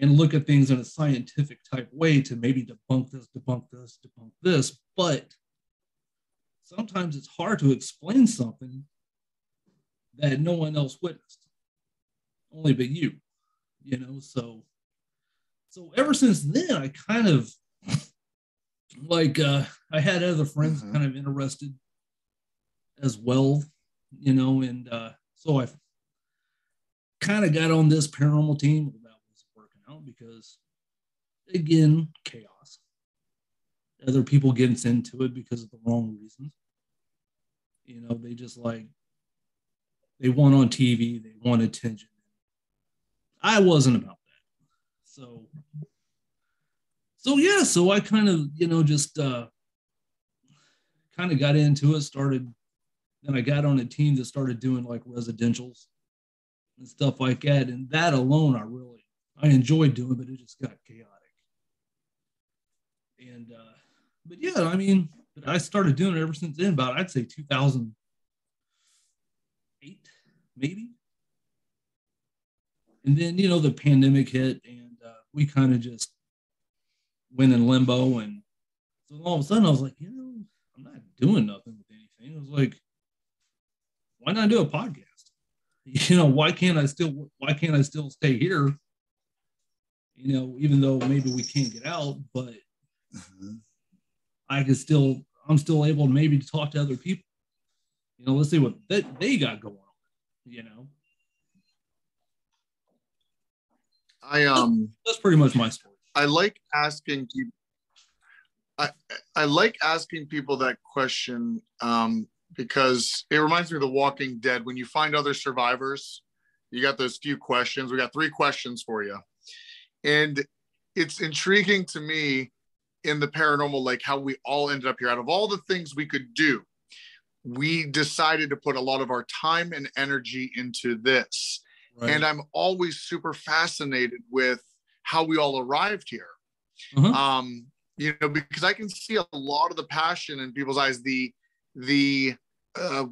and look at things in a scientific type way to maybe debunk this, debunk this, debunk this? But sometimes it's hard to explain something that no one else witnessed, only but you, you know. So, so ever since then, I kind of like uh, I had other friends mm-hmm. kind of interested as well, you know, and uh, so I kind of got on this paranormal team. That was working out because, again, chaos. Other people get into it because of the wrong reasons. You know, they just like they want on TV, they want attention. I wasn't about that. So so yeah, so I kind of, you know, just uh kind of got into it, started then I got on a team that started doing like residentials and stuff like that. And that alone I really I enjoyed doing, but it just got chaotic. And uh but yeah, I mean, I started doing it ever since then, about I'd say 2008, maybe. And then, you know, the pandemic hit and uh, we kind of just went in limbo. And so all of a sudden I was like, you know, I'm not doing nothing with anything. I was like, why not do a podcast? You know, why can't I still, why can't I still stay here? You know, even though maybe we can't get out, but. I can still, I'm still able to maybe talk to other people. You know, let's see what they, they got going on, you know? I um that's pretty much my story. I like asking people. I, I like asking people that question um, because it reminds me of The Walking Dead. When you find other survivors, you got those few questions. We got three questions for you, and it's intriguing to me in the paranormal, like how we all ended up here. Out of all the things we could do, we decided to put a lot of our time and energy into this. Right. And I'm always super fascinated with how we all arrived here. Mm-hmm. Um, you know, because I can see a lot of the passion in people's eyes, the the uh,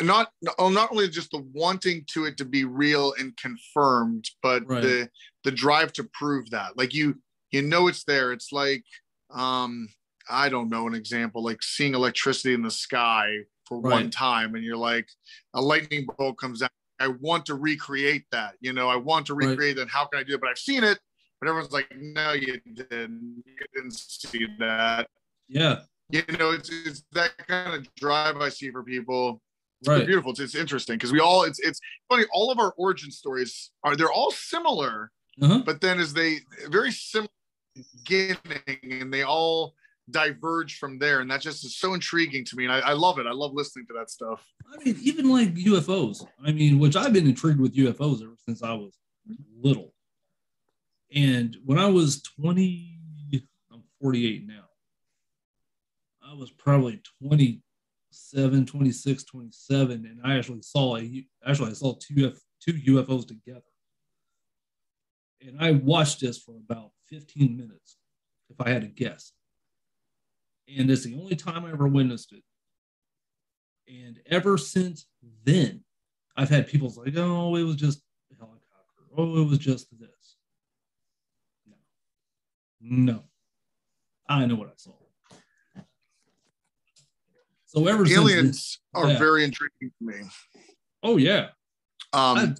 not oh, not only just the wanting to it to be real and confirmed, but right. the the drive to prove that. Like you you know it's there. It's like um I don't know an example like seeing electricity in the sky for right. one time and you're like a lightning bolt comes out I want to recreate that. You know, I want to recreate right. that. How can I do it? But I've seen it. But everyone's like, no, you didn't. You didn't see that. Yeah. You know, it's, it's that kind of drive I see for people. It's right. beautiful. It's, it's interesting because we all, it's, it's funny. All of our origin stories are, they're all similar, uh-huh. but then as they very similar beginning and they all diverge from there and that just is so intriguing to me and I, I, love it i love listening to that stuff i mean even like ufos i mean which i've been intrigued with ufos ever since i was little and when i was 20 i'm 48 now i was probably 27 26 27 and i actually saw a actually i saw two F, two ufos together and i watched this for about 15 minutes if i had to guess and it's the only time I ever witnessed it. And ever since then, I've had people like, oh, it was just a helicopter. Oh, it was just this. No. No. I know what I saw. So ever aliens are yeah. very intriguing to me. Oh yeah. Um I,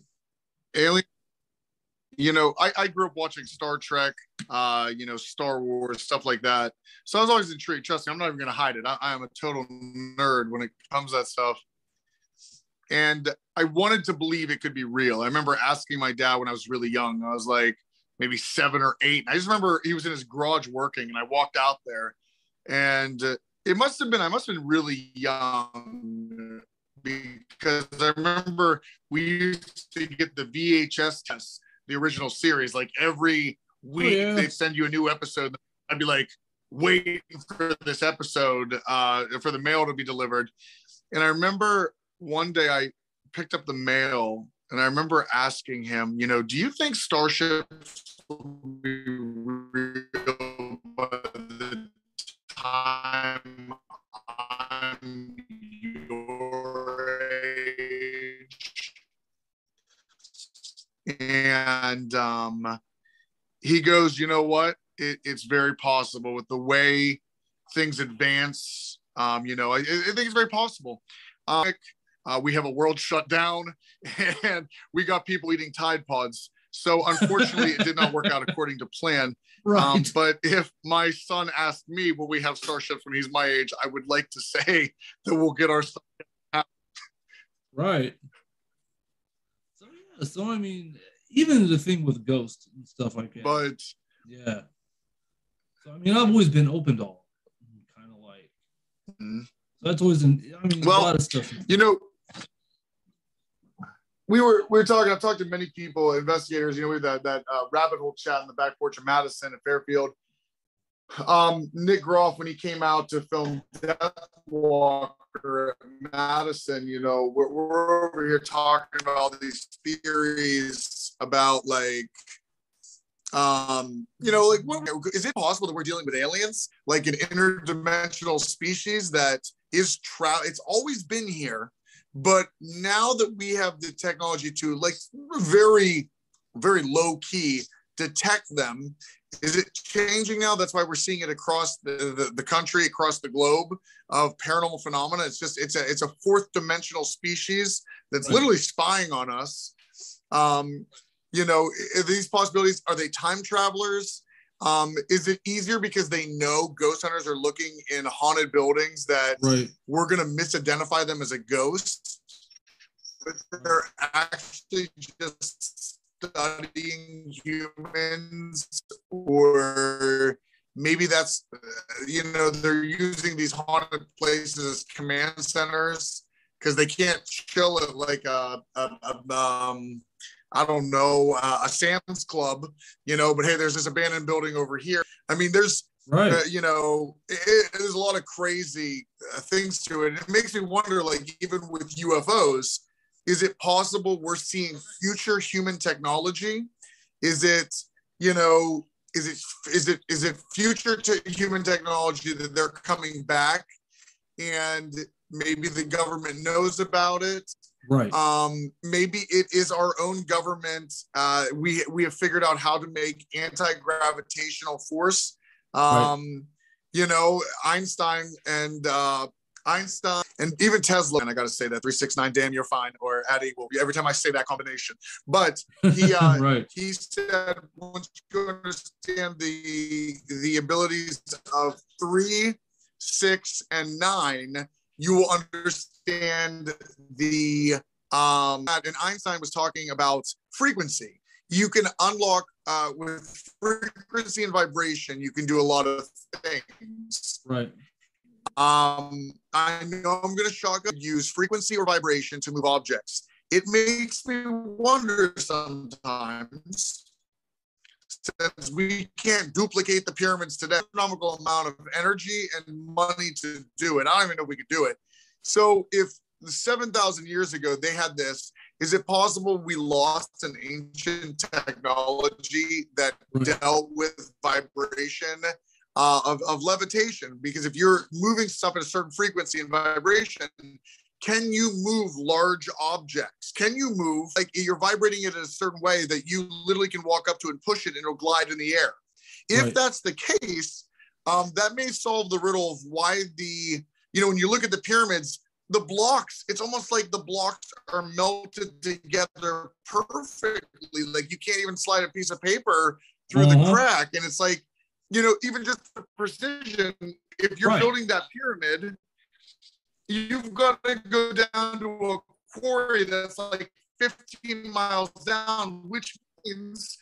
alien you know, I, I grew up watching Star Trek, uh, you know, Star Wars, stuff like that. So I was always intrigued. Trust me, I'm not even going to hide it. I, I am a total nerd when it comes to that stuff. And I wanted to believe it could be real. I remember asking my dad when I was really young. I was like maybe seven or eight. I just remember he was in his garage working, and I walked out there, and uh, it must have been I must have been really young because I remember we used to get the VHS tests the original series. Like every week, oh, yeah. they'd send you a new episode. I'd be like waiting for this episode uh, for the mail to be delivered. And I remember one day I picked up the mail and I remember asking him, you know, do you think Starship will be I'm your age. And um, he goes, you know what? It, it's very possible with the way things advance. Um, you know, I, I think it's very possible. Uh, uh, we have a world shut down and we got people eating Tide Pods. So unfortunately, it did not work out according to plan. Right. Um, but if my son asked me, will we have starships when he's my age? I would like to say that we'll get our. Starship right. So yeah. So I mean, even the thing with ghosts and stuff like that. But yeah. So I mean, I've always been open to all, kind of like. Mhm. So that's always. In, I mean, Well, a lot of stuff. you know, we were we were talking. I've talked to many people, investigators. You know, we had that that uh, rabbit hole chat in the back porch of Madison at Fairfield. Um, Nick Groff, when he came out to film Death Walker at Madison, you know, we're, we're over here talking about all these theories about like, um, you know, like, what, is it possible that we're dealing with aliens, like an interdimensional species that is trout? It's always been here, but now that we have the technology to like very, very low key detect them is it changing now? That's why we're seeing it across the, the, the country across the globe of paranormal phenomena. It's just it's a it's a fourth dimensional species that's literally spying on us. Um you know these possibilities are they time travelers um is it easier because they know ghost hunters are looking in haunted buildings that Right. we're going to misidentify them as a ghost, but they're actually just studying humans, or maybe that's, uh, you know, they're using these haunted places as command centers because they can't chill at like a, a, a um, I don't know, uh, a Sam's Club, you know, but hey, there's this abandoned building over here. I mean, there's Right. uh, you know, it, it- there's a lot of crazy uh, things to it. It makes me wonder, like, even with UFOs, is it possible we're seeing future human technology? Is it, you know, is it is it is it future to human technology that they're coming back, and maybe the government knows about it? Right. um maybe it is our own government. Uh we we have figured out how to make anti-gravitational force. Um you know einstein and uh einstein and even tesla. And i gotta say that 369 damn you're fine. Or at equal every time i say that combination. But he uh right. he said once you understand the the abilities of three six and nine you will understand the um and einstein was talking about frequency you can unlock uh with frequency and vibration you can do a lot of things Right. um, I know I'm going to shock up, use frequency or vibration to move objects. It makes me wonder sometimes, since we can't duplicate the pyramids today, astronomical amount of energy and money to do it. I don't even know if we could do it. So if 7,000 years ago they had this, is it possible we lost an ancient technology that Right. dealt with vibration uh, of, of levitation because if you're moving stuff at a certain frequency and vibration can you move large objects can you move like you're vibrating it in a certain way that you literally can walk up to and push it and it'll glide in the air if Right. that's the case um, that may solve the riddle of why the you know when you look at the pyramids the blocks it's almost like the blocks are melted together perfectly like you can't even slide a piece of paper through the Mhm. crack and it's like you know even just the precision if you're Right. building that pyramid you've got to go down to a quarry that's like 15 miles down which means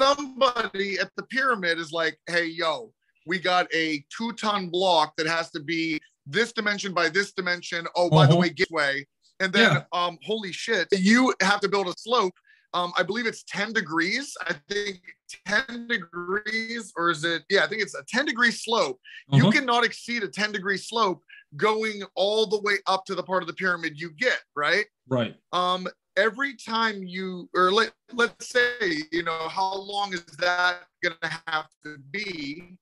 somebody at the pyramid is like hey yo we got a two ton block that has to be this dimension by this dimension oh by the Mhm. way gateway. and then Yeah. um holy shit you have to build a slope um i believe it's 10 degrees i think 10 degrees or is it yeah i think it's a 10 degree slope you Uh-huh. cannot exceed a 10 degree slope going all the way up to the part of the pyramid you get right Right. um every time you or let let's say you know how long is that going to have to be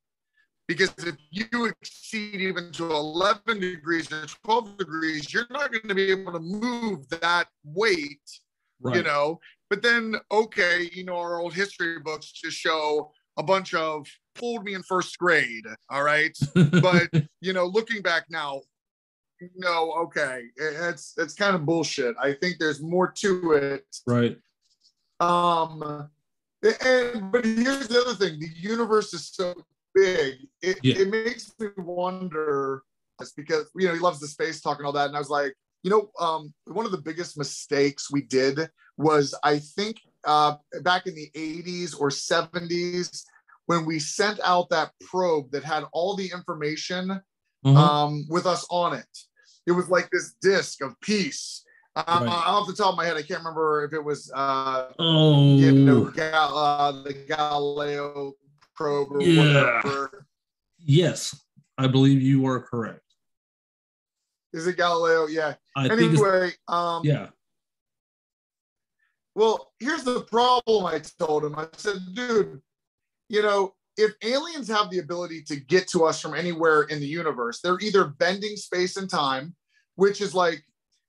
because if you exceed even to 11 degrees or 12 degrees you're not going to be able to move that weight right. you know but then okay you know our old history books just show a bunch of pulled me in first grade all right? But you know looking back now no okay it's it's kind of bullshit. I think there's more to it. Right. Um and but here's the other thing the universe is so big it, yeah. it makes me wonder because you know he loves the space talk and all that and i was like you know um one of the biggest mistakes we did was i think uh back in the 80s or 70s when we sent out that probe that had all the information mm-hmm. um, with us on it. It was like this disc of peace. Um, right. Off the top of my head, I can't remember if it was, uh, oh. you know, Gal- uh, the Galileo probe or yeah. whatever. Yes, I believe you are correct. Is it Galileo? Yeah. I anyway, um, yeah. Well, here's the problem. I told him. I said, dude, you know, if aliens have the ability to get to us from anywhere in the universe, they're either bending space and time, which is like,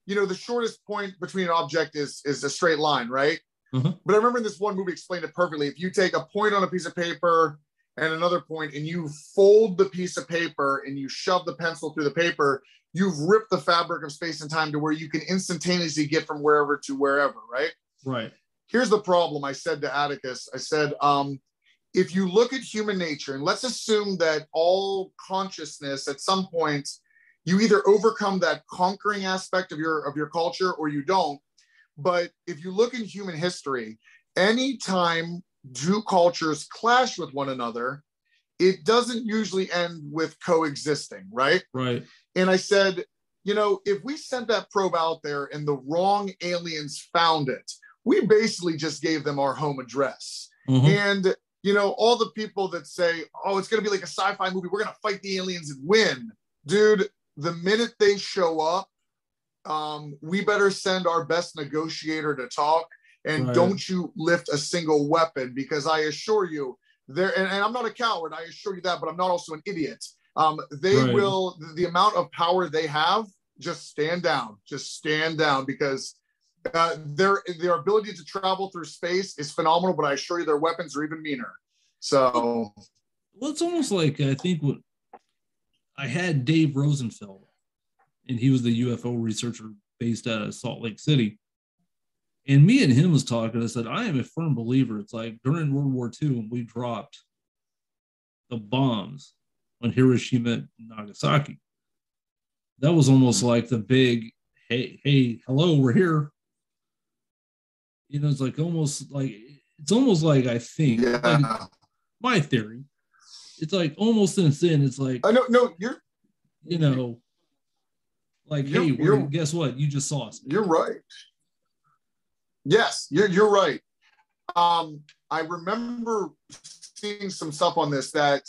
you know, the shortest point between an object is is a straight line, right? Mm-hmm. But I remember in this one movie explained it perfectly. If you take a point on a piece of paper and another point and you fold the piece of paper and you shove the pencil through the paper, you've ripped the fabric of space and time to where you can instantaneously get from wherever to wherever, right? Right. Here's the problem. I said to Atticus, I said, um, if you look at human nature, and let's assume that all consciousness at some point, you either overcome that conquering aspect of your of your culture or you don't. But if you look in human history, anytime two cultures clash with one another, it doesn't usually end with coexisting, right? Right. And I said, you know, if we sent that probe out there and the wrong aliens found it, we basically just gave them our home address. Mm-hmm. And you know, all the people that say, oh, it's going to be like a sci fi movie, we're going to fight the aliens and win. Dude, the minute they show up, um, we better send our best negotiator to talk and right. don't you lift a single weapon because I assure you, there and, and, I'm not a coward, I assure you that, but I'm not also an idiot. Um, they right. will the, the amount of power they have, just stand down, just stand down because uh, their their ability to travel through space is phenomenal, but I assure you their weapons are even meaner. So, well, it's almost like I think what I had Dave Rosenfeld, and he was the UFO researcher based out of Salt Lake City. And me and him was talking. I said, I am a firm believer. It's like during World War II when we dropped the bombs on Hiroshima and Nagasaki. That was almost like the big, hey, hey, hello, we're here you know, it's like almost like it's almost like I think yeah. like my theory. It's like almost since then. It's like I know no, you're you know, like you're, hey, you're, guess what? You just saw us. You're right. Yes, you're you're right. Um, I remember seeing some stuff on this that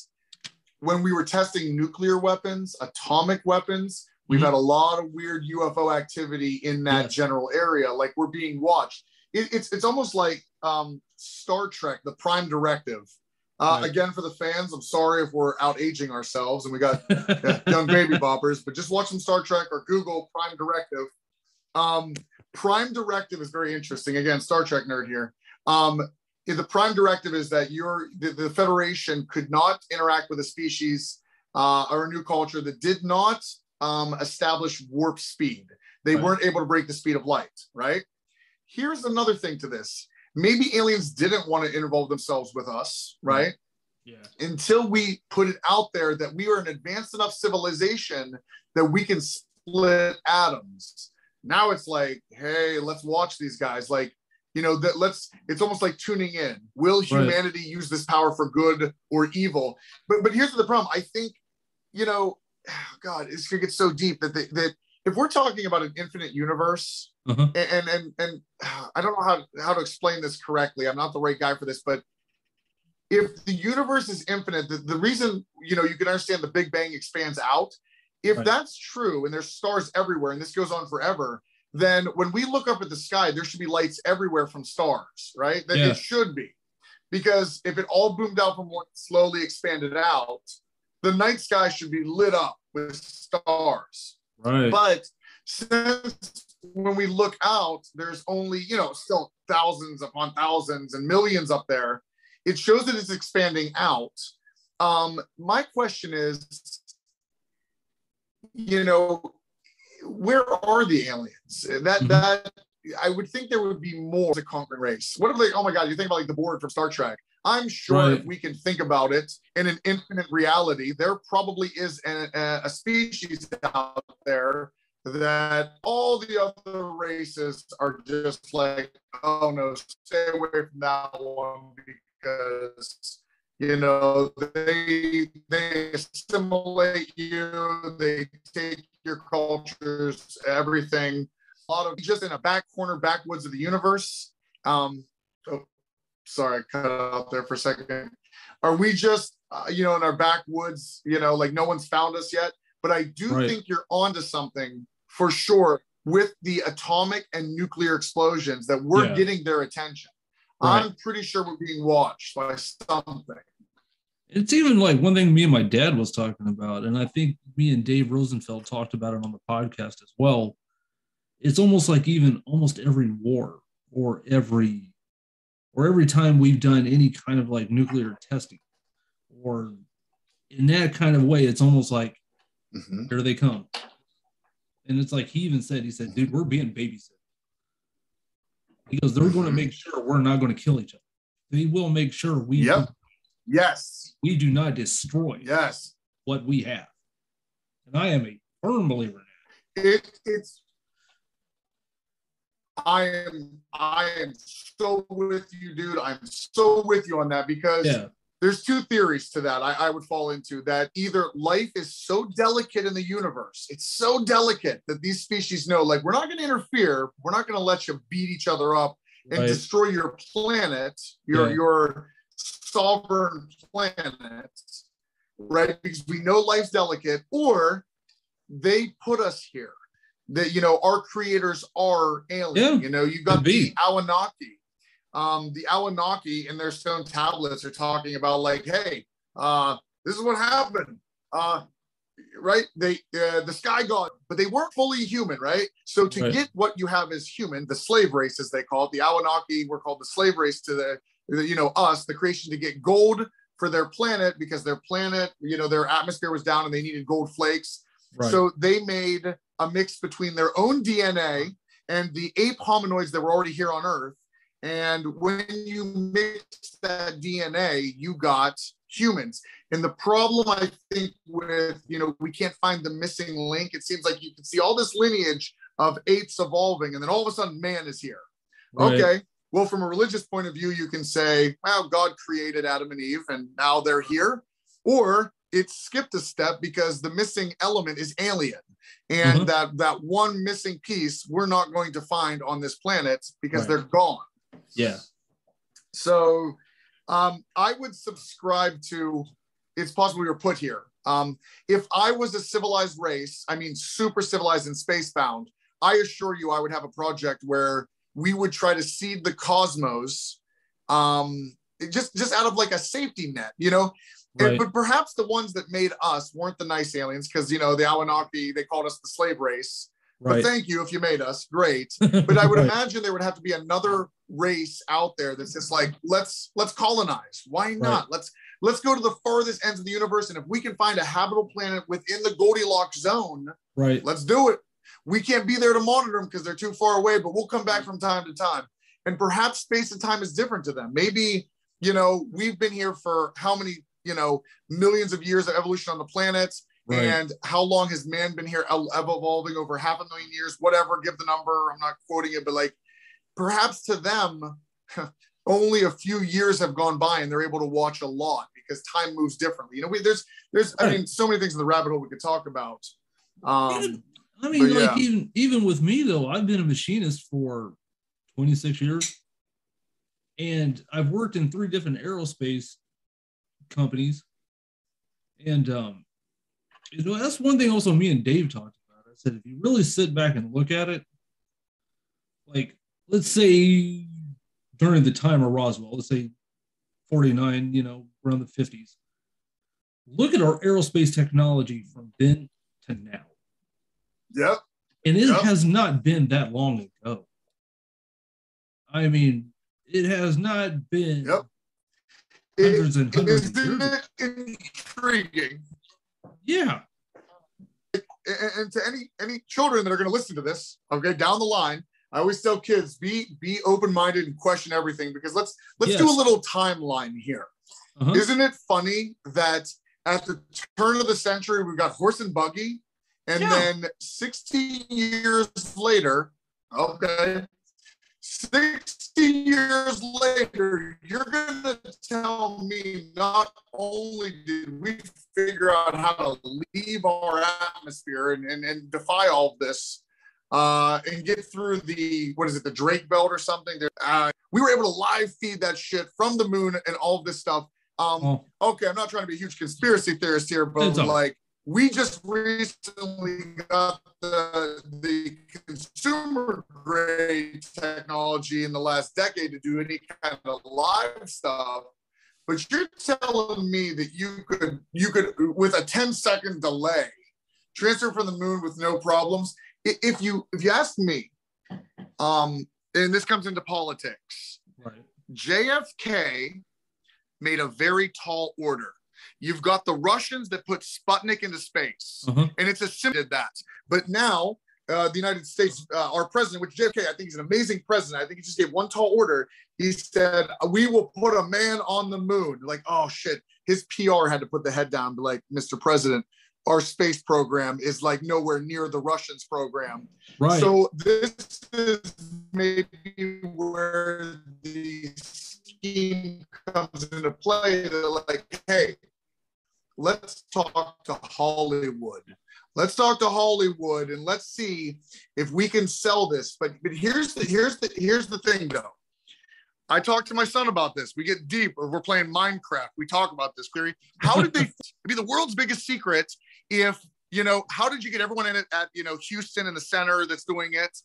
when we were testing nuclear weapons, atomic weapons, we've mm-hmm. had a lot of weird UFO activity in that yes. general area. Like we're being watched it, it's it's almost like um, Star Trek, the Prime Directive. Uh, right. Again, for the fans, I'm sorry if we're out aging ourselves and we got young baby boppers, but just watch some Star Trek or Google Prime Directive. Um, Prime Directive is very interesting. Again, Star Trek nerd here. Um, the Prime Directive is that you're the, the Federation could not interact with a species uh, or a new culture that did not um, establish warp speed. They right. weren't able to break the speed of light, right? Here's another thing to this. Maybe aliens didn't want to involve themselves with us, right? Yeah. Until we put it out there that we are an advanced enough civilization that we can split atoms. Now it's like, hey, let's watch these guys. Like, you know, that let's it's almost like tuning in. Will humanity right. use this power for good or evil? But but here's the problem. I think, you know, God, it's gonna get so deep that they, that if we're talking about an infinite universe, uh-huh. and, and and I don't know how how to explain this correctly. I'm not the right guy for this, but if the universe is infinite, the, the reason you know you can understand the Big Bang expands out. If right. that's true, and there's stars everywhere, and this goes on forever, then when we look up at the sky, there should be lights everywhere from stars, right? That Yeah. it should be. Because if it all boomed out from one slowly expanded out, the night sky should be lit up with stars. Right. But since when we look out, there's only, you know, still thousands upon thousands and millions up there. It shows that it's expanding out. Um, my question is, you know, where are the aliens? That Mhm. that I would think there would be more to conquer race. What if like, oh my god, you think about like the Borg from Star Trek? I'm sure if we can think about it in an infinite reality, there probably is a, a- species out there that all the other races are just like, oh no, stay away from that one because you know they they assimilate you, they take your cultures, everything. A lot of just in a back corner, backwoods of the universe. Um, oh, sorry, I cut out there for a second. Are we just, uh, you know, in our backwoods, you know, like no one's found us yet? But I do Right. think you're onto something for sure with the atomic and nuclear explosions that we're Yeah. getting their attention. Right. I'm pretty sure we're being watched by something. It's even like one thing me and my dad was talking about, and I think me and Dave Rosenfeld talked about it on the podcast as well. It's almost like even almost every war or every or every time we've done any kind of like nuclear testing or in that kind of way, it's almost like mm-hmm. here they come. And it's like he even said, he said, dude, we're being babysitted. He goes, they're going to mm-hmm. make sure we're not going to kill each other. They will make sure we Yep. Yes. we do not destroy Yes. what we have. And I am a firm believer in It, it's I am I am so with you, dude. I'm so with you on that because. Yeah. there's two theories to that I, I would fall into that either life is so delicate in the universe, it's so delicate that these species know, like, we're not going to interfere, we're not going to let you beat each other up and Right. destroy your planet, your Yeah. your sovereign planet, right? Because we know life's delicate, or they put us here. That you know, our creators are alien. Yeah, you know, you've got the Anunnaki. Um, the Anunnaki in their stone tablets are talking about like, hey, uh, this is what happened. Uh, right? They uh, the sky god, but they weren't fully human, right? So to Right. get what you have as human, the slave race as they call it, the Anunnaki were called the slave race to the, the, you know us, the creation to get gold for their planet because their planet, you know, their atmosphere was down and they needed gold flakes. Right. So they made a mix between their own DNA and the ape hominoids that were already here on Earth. And when you mix that DNA, you got humans. And the problem I think with, you know, we can't find the missing link. It seems like you can see all this lineage of apes evolving, and then all of a sudden man is here. Right. Okay. Well, from a religious point of view, you can say, well, God created Adam and Eve and now they're here. Or it skipped a step because the missing element is alien. And Mhm. that that one missing piece we're not going to find on this planet because Right. they're gone. Yeah. So um, I would subscribe to it's possible we were put here. Um, if I was a civilized race, I mean super civilized and spacebound, I assure you I would have a project where we would try to seed the cosmos um, just just out of like a safety net, you know. And- but perhaps the ones that made us weren't the nice aliens because you know the Anunnaki they called us the slave race. But thank you if you made us, great but I would Right. imagine there would have to be another race out there that's just like let's let's colonize. Why not? Let's let's go to the farthest ends of the universe, and if we can find a habitable planet within the Goldilocks zone, Right. let's do it. We can't be there to monitor them because they're too far away, but we'll come back from time to time. And perhaps space and time is different to them. Maybe you know we've been here for how many you know millions of years of evolution on the planet. Right. And how long has man been here el- evolving over half a million years? Whatever, give the number. I'm not quoting it, but like perhaps to them, only a few years have gone by and they're able to watch a lot because time moves differently. You know, we, there's, there's, I mean, so many things in the rabbit hole we could talk about. Um, Even- I mean, but like yeah. even even with me though, I've been a machinist for 26 years, and I've worked in three different aerospace companies, and um, you know that's one thing also me and Dave talked about. I said if you really sit back and look at it, like let's say during the time of Roswell, let's say 49, you know, around the 50s. Look at our aerospace technology from then to now. Yep. And it Yep. has not been that long ago. I mean, it has not been Yep. Hundreds and hundreds Isn't it intriguing? Yeah. and, to any any children that are going to listen to this, okay, down the line, I always tell kids be be open minded and question everything because let's let's do a little timeline here. Uh-huh. Isn't it funny that at the turn of the century we got horse and buggy, and Yeah. then 16 years later, okay, 60 years later, you're gonna tell me not only did we figure out how to leave our atmosphere and, and, and defy all of this uh, and get through the what is it, the Drake Belt or something? Uh, we were able to live feed that shit from the moon and all of this stuff. Um, Oh, okay, I'm not trying to be a huge conspiracy theorist here, but It's like we just recently got the the consumer grade technology in the last decade to do any kind of live stuff. But you're telling me that you could you could with a 10 second delay transfer from the moon with no problems. If you if you ask me, um, and this comes into politics, right. JFK made a very tall order. You've got the Russians that put Sputnik into space, Uh-huh. and it's a simple did that. But now uh, the United States, uh, our president, which JFK, I think he's an amazing president. I think he just gave one tall order. He said, "We will put a man on the moon." Like, oh shit, his PR had to put the head down, be like, "Mr. President, our space program is like nowhere near the Russians' program." Right. So this is maybe where the scheme comes into play. They're like, hey, let's talk to Hollywood. Let's talk to Hollywood and let's see if we can sell this. But but here's the here's the here's the thing though. I talked to my son about this. We get deep, or we're playing Minecraft. We talk about this, Query. How did they be the world's biggest secret if you know, how did you get everyone in it at you know Houston in the center that's doing it?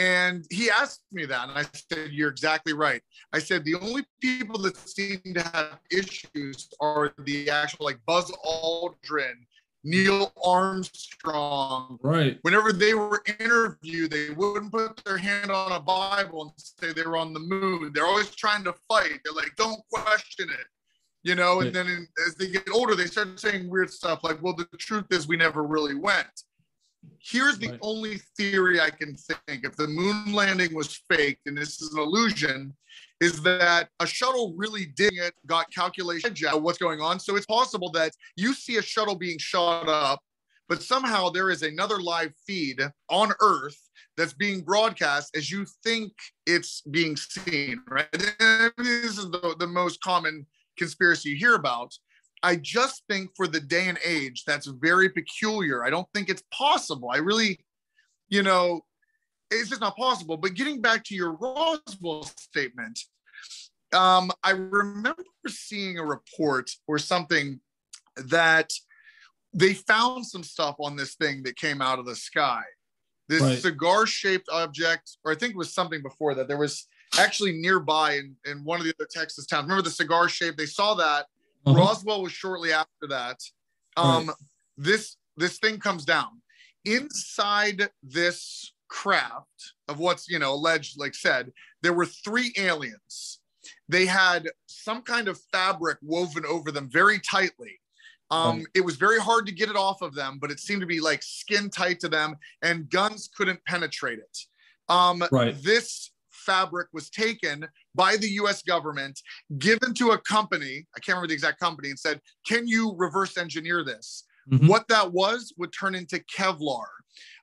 And he asked me that, and I said, You're exactly right. I said, The only people that seem to have issues are the actual like Buzz Aldrin, Neil Armstrong. right. Whenever they were interviewed, they wouldn't put their hand on a Bible and say they were on the moon. They're always trying to fight. They're like, Don't question it. You know, Right. and then as they get older, they start saying weird stuff like, well, the truth is we never really went. Here's the Right. only theory I can think if the moon landing was faked and this is an illusion, is that a shuttle really did it, got calculation of what's going on. So it's possible that you see a shuttle being shot up, but somehow there is another live feed on Earth that's being broadcast as you think it's being seen, right? And this is the, the most common conspiracy you hear about. I just think for the day and age, that's very peculiar. I don't think it's possible. I really, you know, it's just not possible. But getting back to your Roswell statement, um, I remember seeing a report or something that they found some stuff on this thing that came out of the sky. This Right. cigar shaped object, or I think it was something before that. There was actually nearby in, in one of the other Texas towns. Remember the cigar shape? They saw that. Uh-huh. Roswell was shortly after that. Um, This this thing comes down inside this craft of what's you know alleged, like said, there were three aliens. They had some kind of fabric woven over them very tightly. Um, Right. It was very hard to get it off of them, but it seemed to be like skin tight to them, and guns couldn't penetrate it. Um, Right. This fabric was taken by the US government, given to a company, I can't remember the exact company, and said, Can you reverse engineer this? Mhm. What that was would turn into Kevlar.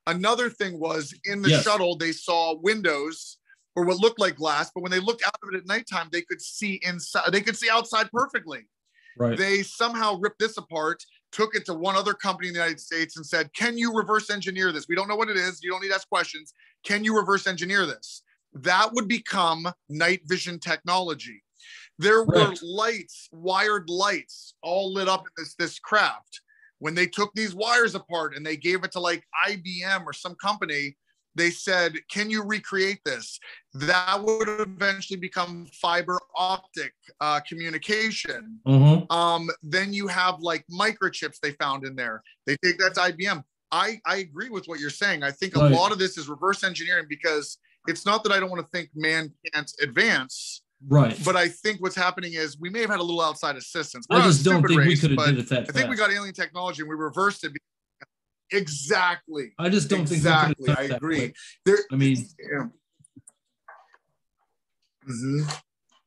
Another thing was in the Yes. shuttle, they saw windows or what looked like glass, but when they looked out of it at nighttime, they could see inside, they could see outside perfectly Right. they somehow ripped this apart, took it to one other company in the United States and said, Can you reverse engineer this? We don't know what it is. You don't need to ask questions. Can you reverse engineer this? That would become night vision technology. There were Correct. lights, wired lights, all lit up in this, this craft. When they took these wires apart and they gave it to like IBM or some company, they said, "Can you recreate this?" That would eventually become fiber optic uh, communication. Uh-huh. Um, then you have like microchips they found in there. They take that to IBM. I I agree with what you're saying. I think a Right. lot of this is reverse engineering because it's not that I don't want to think man can't advance, Right. but I think what's happening is we may have had a little outside assistance. I We're a just don't think we could have did it that I think we got alien technology and we reversed it. Exactly. I just don't exactly. think we could I have done it that agree. There. I mean, Yeah. Mhm.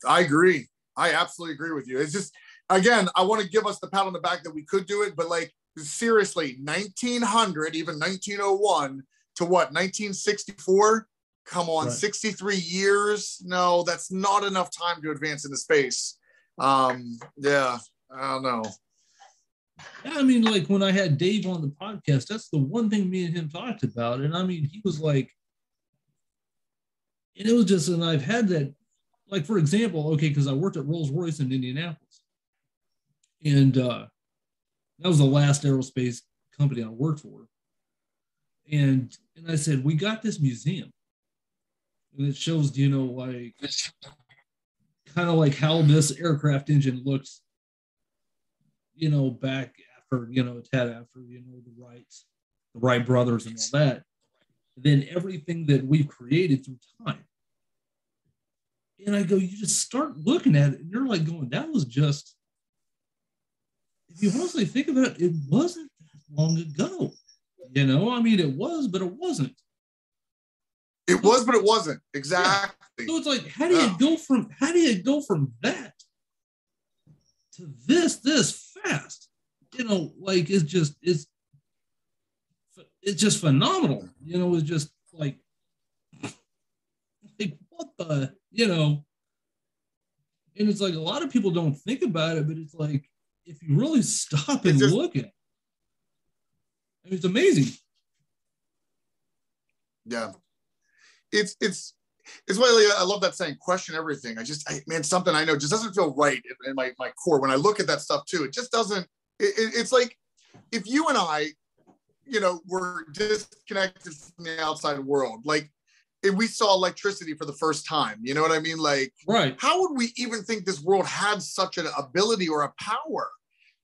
I agree. I absolutely agree with you. It's just again, I want to give us the pat on the back that we could do it, but like seriously, 1900, even 1901 to what 1964. Come on, Right. 63 years. No, that's not enough time to advance into space. Um, yeah, I don't know. Yeah, I mean, like when I had Dave on the podcast, that's the one thing me and him talked about. And I mean, he was like, and it was just, and I've had that, like, for example, okay, because I worked at Rolls Royce in Indianapolis. And uh, that was the last aerospace company I worked for. And and I said, we got this museum. And it shows, you know, like kind of like how this aircraft engine looks you know, back after, you know, it's had after, you know, the Wrights, the Wright brothers and all that. Then everything that we've created through time. And I go, you just start looking at it and you're like going, that was just, if you honestly think about it, it wasn't that long ago. You know, I mean, it was, but it wasn't. It was, but it wasn't exactly. So it's like, how do you Yeah. go from how do you go from that to this this fast? You know, like it's just it's it's just phenomenal. You know, it's just like like what the you know, and it's like a lot of people don't think about it, but it's like if you really stop and just- look at it, I mean, it's amazing. Yeah. It's it's it's why I love that saying, question everything. I just I, man, something I know just doesn't feel right in, my, my core. When I look at that stuff too, it just doesn't, it, it- it's like if you and I, you know, were disconnected from the outside world, like if we saw electricity for the first time, you know what I mean? Like, Right. how would we even think this world had such an ability or a power?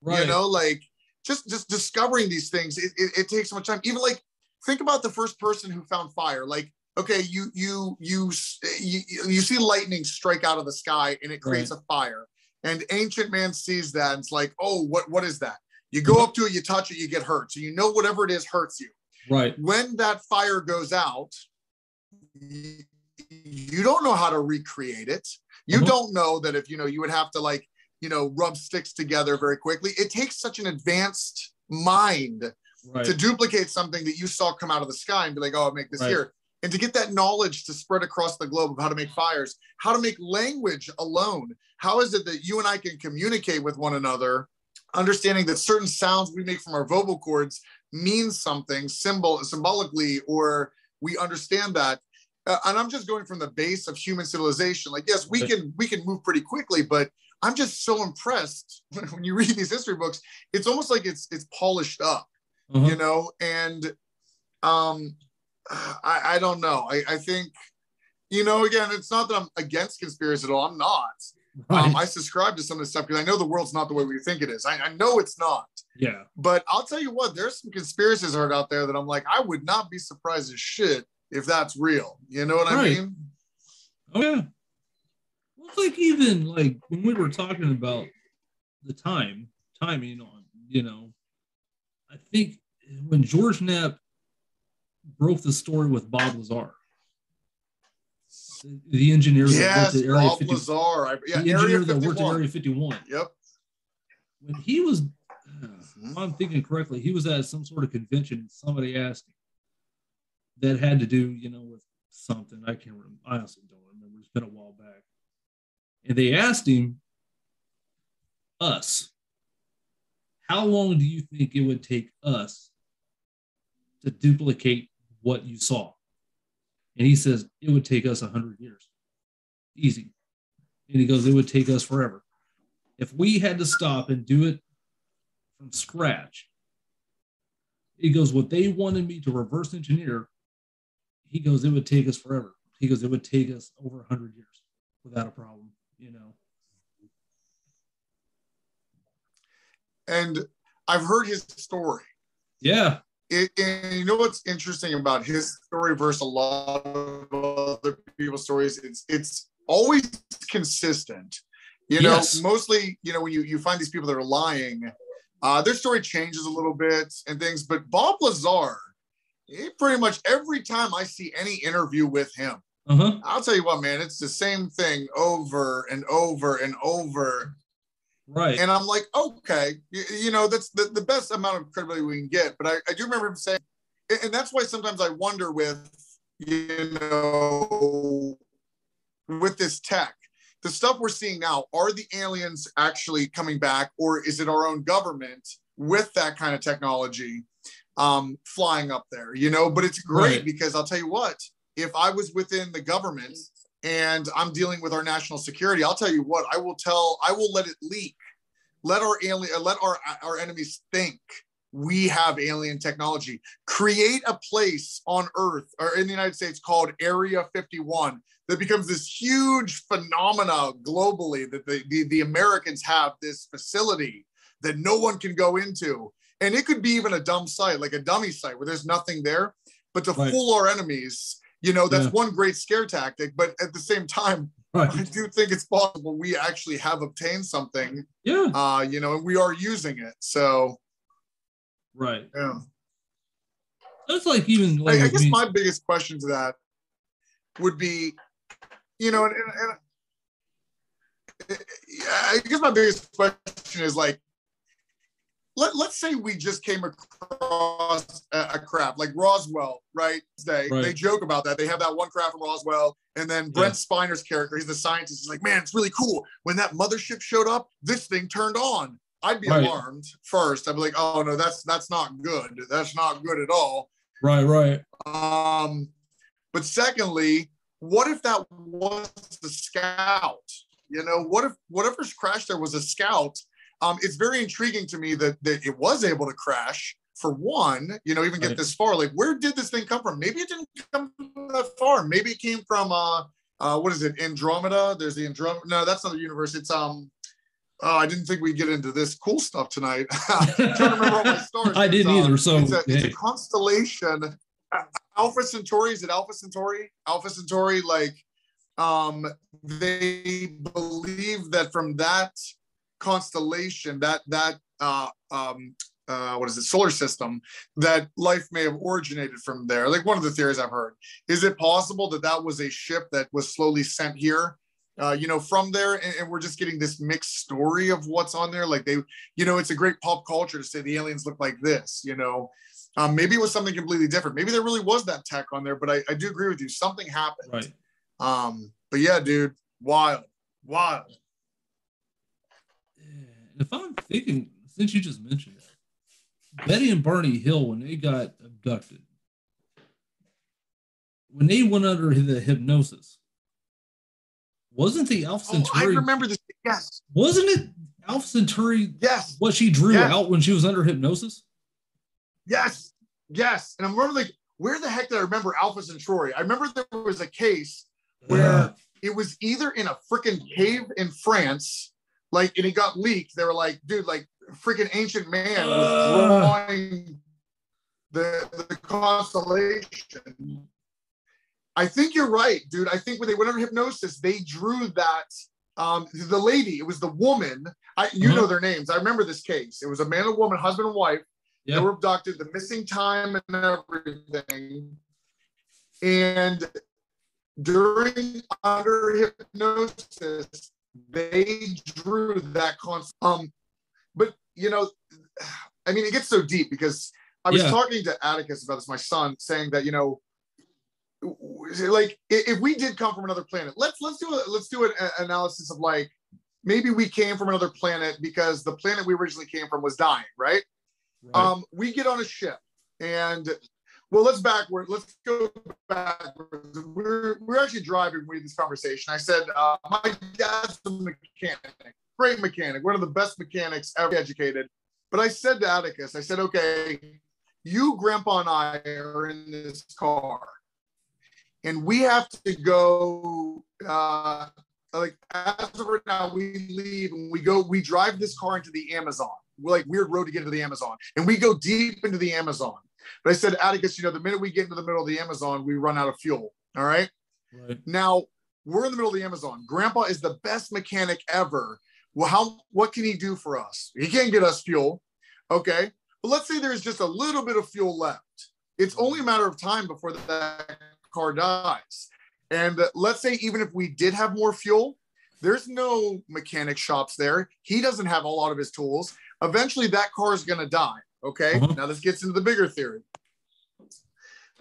Right. you know like just just discovering these things it, it, it takes so much time even like think about the first person who found fire like okay you you you you, you see lightning strike out of the sky and it creates a fire and ancient man sees that and it's like oh what what is that you go up to it you touch it you get hurt so you know whatever it is hurts you right. when that fire goes out you, don't know how to recreate it you Mhm. don't know that if you know you would have to like you know rub sticks together very quickly it takes such an advanced mind Right. to duplicate something that you saw come out of the sky and be like oh i'll make this Right. here and to get that knowledge to spread across the globe of how to make fires how to make language alone. How is it that you and i can communicate with one another understanding that certain sounds we make from our vocal cords mean something symbol symbolically or we understand that? Uh, and i'm just going from the base of human civilization. Like yes we can we can move pretty quickly but i'm just so impressed when you read these history books it's almost like it's it's polished up Uh-huh. you know? And um i i don't know. I i think you know again it's not that i'm against conspiracy at all. I'm not. Right. um, i subscribe to some of this stuff because i know the world's not the way we think it is. I, I know it's not. Yeah. but i'll tell you what there's some conspiracies heard out there that i'm like i would not be surprised as shit if that's real. You know what i mean? Oh yeah. Well, it's like even like when we were talking about the time timing on, you know, I think when George Knapp broke the story with Bob Lazar, the- the engineer that yes worked at Area Bob 50, Lazar. Yeah the engineer that worked at 51 Area 51, yep when he was, mm-hmm. if I'm thinking correctly, he was at some sort of convention and somebody asked him that had to do, you know, with something. I can't remember. I honestly don't remember. It's been a while back. And they asked him, us, how long do you think it would take us to duplicate what you saw? And he says, it would take us 100 years. Easy. And he goes, it would take us forever. If we had to stop and do it from scratch, he goes, what they wanted me to reverse engineer, he goes, it would take us forever. He goes, it would take us over hundred years without a problem, you know. And I've heard his story. Yeah. It, and you know what's interesting about his story versus a lot of other people's stories? It's it's always consistent. You know, Yes. mostly, you know, when you, you find these people that are lying, uh, their story changes a little bit and things. But Bob Lazar, he pretty much every time I see any interview with him, Uh-huh. I'll tell you what, man, it's the same thing over and over and over. Right. And I'm like, okay, you, you know, that's the, the best amount of credibility we can get. But I, I do remember him saying, and- that's why sometimes I wonder with, you know, with this tech, the stuff we're seeing now, are the aliens actually coming back or is it our own government with that kind of technology um, flying up there, you know? But it's great Right. because I'll tell you what, if I was within the government and I'm dealing with our national security, I'll tell you what, I will tell, I will let it leak. Let our alien, uh, let our our enemies think we have alien technology. Create a place on Earth or in the United States called Area 51 that becomes this huge phenomena globally that the, the, the Americans have this facility that no one can go into. And it could be even a dumb site, like a dummy site where there's nothing there. But to Right. fool our enemies, you know, that's Yeah. one great scare tactic. But at the same time, I do think it's possible we actually have obtained something, Yeah. uh, you know, and we are using it. So, Right. yeah. That's like even I, like I with guess my biggest question to that would be, you know, and, and, and I guess my biggest question is like, let, let's say we just came across a, a craft like Roswell, right? They, Right. they joke about that. They have that one craft from Roswell. And then Brent Spiner's character, he's the scientist. He's like, man, it's really cool. When that mothership showed up, this thing turned on. I'd be Right. alarmed first. I'd be like, oh no, that's that's not good. That's not good at all. right, right. Um, but secondly, what if that was the scout? You know, what if whatever's crashed there was a scout? Um, it's very intriguing to me that, that it was able to crash for one, you know, even get Right. this far. Like, where did this thing come from? Maybe it didn't come that far. Maybe it came from uh uh what is it, Andromeda? There's the Andromeda. No, that's not the universe. It's um oh, I didn't think we'd get into this cool stuff tonight. Trying to remember all my stars. I didn't uh, either. So it's a, it's a constellation. Alpha Centauri is it Alpha Centauri? Alpha Centauri, like, um, they believe that from that constellation, that that uh, um, uh, what is it, solar system, that life may have originated from there. Like one of the theories I've heard. Is it possible that that was a ship that was slowly sent here? Uh, you know, from there, and, and we're just getting this mixed story of what's on there. Like they, you know, it's a great pop culture to say the aliens look like this. You know, um, maybe it was something completely different. Maybe there really was that tech on there, but I, I do agree with you. Something happened. right. Um, but yeah, dude, wild, wild. Yeah. If I'm thinking, since you just mentioned it, Betty and Barney Hill, when they got abducted, when they went under the hypnosis, wasn't the Alpha Oh, I remember this. Yes, wasn't it Alpha Centauri yes, what she drew Yes. out when she was under hypnosis? yes, yes. And I remember like, where the heck did I remember Alpha Centauri? I remember there was a case where Ugh. it was either in a freaking cave in France, like, and it got leaked. They were like, dude, like, freaking ancient man was drawing the the constellation. I think you're right, dude. I think when they went under hypnosis, they drew that. Um, the lady, it was the woman. I, you Uh-huh. know their names. I remember this case. It was a man and woman, husband and wife. They were abducted, the missing time and everything. And during under hypnosis, they drew that concept. Um, but you know, I mean, it gets so deep because I was Yeah. talking to Atticus about this, my son, saying that you know, like if we did come from another planet, let's let's do a let's do an analysis of like maybe we came from another planet because the planet we originally came from was dying, right? Right. Um, we get on a ship and well, let's backward. Let's go backwards. We're we're actually driving. Had this conversation. I said, uh, my dad's a mechanic, great mechanic, one of the best mechanics ever educated. But I said to Atticus, I said, okay, you, Grandpa, and I are in this car, and we have to go. Uh, like as of right now, we leave and we go. We drive this car into the Amazon. We're like weird road to get into the Amazon, and we go deep into the Amazon. But I said, Atticus, you know, the minute we get into the middle of the Amazon, we run out of fuel. All right. Right. Now we're in the middle of the Amazon. Grandpa is the best mechanic ever. Well, how what can he do for us? He can't get us fuel. Okay. But let's say there's just a little bit of fuel left. It's only a matter of time before that car dies. And uh, let's say even if we did have more fuel, there's no mechanic shops there. He doesn't have a lot of his tools. Eventually, that car is going to die. Okay. Uh-huh. Now, this gets into the bigger theory.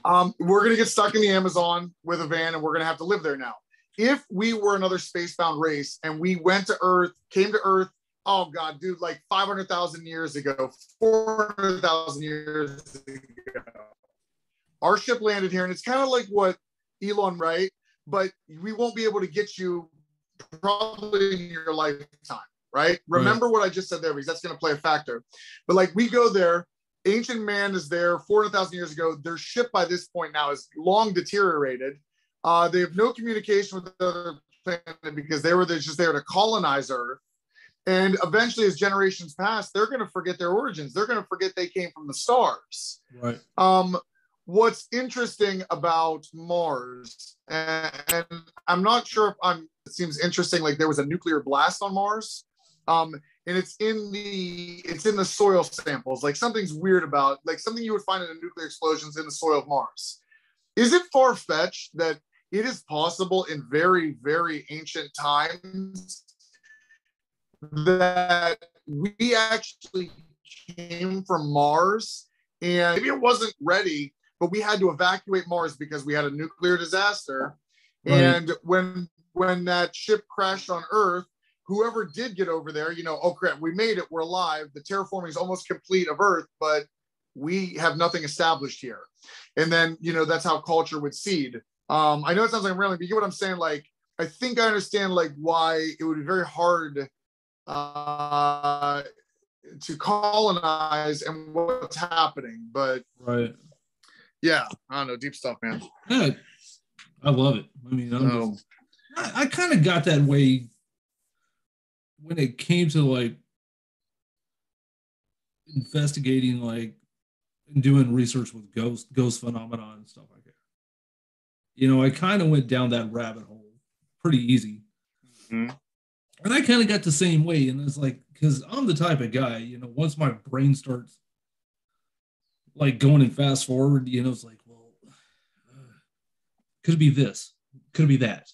Um, we're going to get stuck in the Amazon with a van and we're going to have to live there now. If we were another spacebound race and we went to Earth, came to Earth, oh God, dude, like 500,000 years ago, 400,000 years ago, our ship landed here. And it's kind of like what Elon, right? But we won't be able to get you probably in your lifetime, right? Remember right. what I just said there because that's going to play a factor. But like we go there, ancient man is there 400,000 years ago. Their ship by this point now is long deteriorated. Uh, they have no communication with the other planet because they were just there to colonize Earth. And eventually, as generations pass, they're going to forget their origins. They're going to forget they came from the stars. Right. Um, what's interesting about Mars, and, and, I'm not sure if I'm. It seems interesting. Like there was a nuclear blast on Mars, um, and it's in the it's in the soil samples. Like something's weird about like something you would find in a nuclear explosion is in the soil of Mars. Is it far fetched that it is possible in very very ancient times that we actually came from Mars and maybe it wasn't ready, but we had to evacuate Mars because we had a nuclear disaster. Right. And when when that ship crashed on Earth, whoever did get over there, you know, oh crap, we made it, we're alive. The terraforming is almost complete of Earth, but we have nothing established here. And then, you know, that's how culture would seed. Um, I know it sounds like I'm rambling, but you get what I'm saying? Like, I think I understand like why it would be very hard uh, to colonize and what's happening. But right, yeah, I don't know, deep stuff, man. Yeah, I love it. I mean, i um, I, I kind of got that way when it came to like investigating, like and doing research with ghost ghost phenomenon and stuff like that. You know, I kind of went down that rabbit hole pretty easy. Mm-hmm and I kind of got the same way. And it's like, because I'm the type of guy, you know, once my brain starts like going and fast forward, you know, it's like, well, uh, could it be this? Could it be that?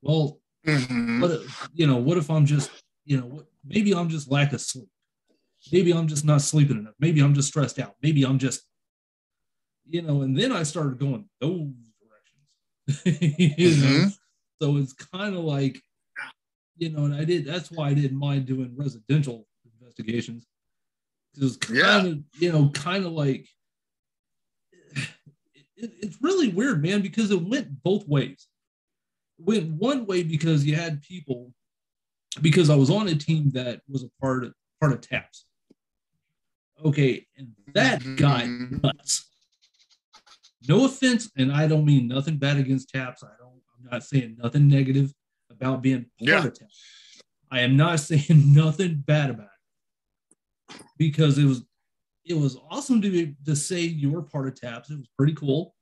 Well, mm-hmm. what if, you know, what if I'm just, you know, what, maybe I'm just lack of sleep. Maybe I'm just not sleeping enough. Maybe I'm just stressed out. Maybe I'm just, you know, and then I started going those directions. you mm-hmm. know? So it's kind of like, you know, and I did. That's why I didn't mind doing residential investigations. It was kind yeah. of, you know, kind of like it, it's really weird, man, because it went both ways. Went one way because you had people, because I was on a team that was a part of part of TAPS. Okay, and that mm-hmm. got nuts. No offense, and I don't mean nothing bad against TAPS. I don't. I'm not saying nothing negative about being part yeah. of TAPS. I am not saying nothing bad about it because it was it was awesome to be, to say you were part of TAPS. It was pretty cool,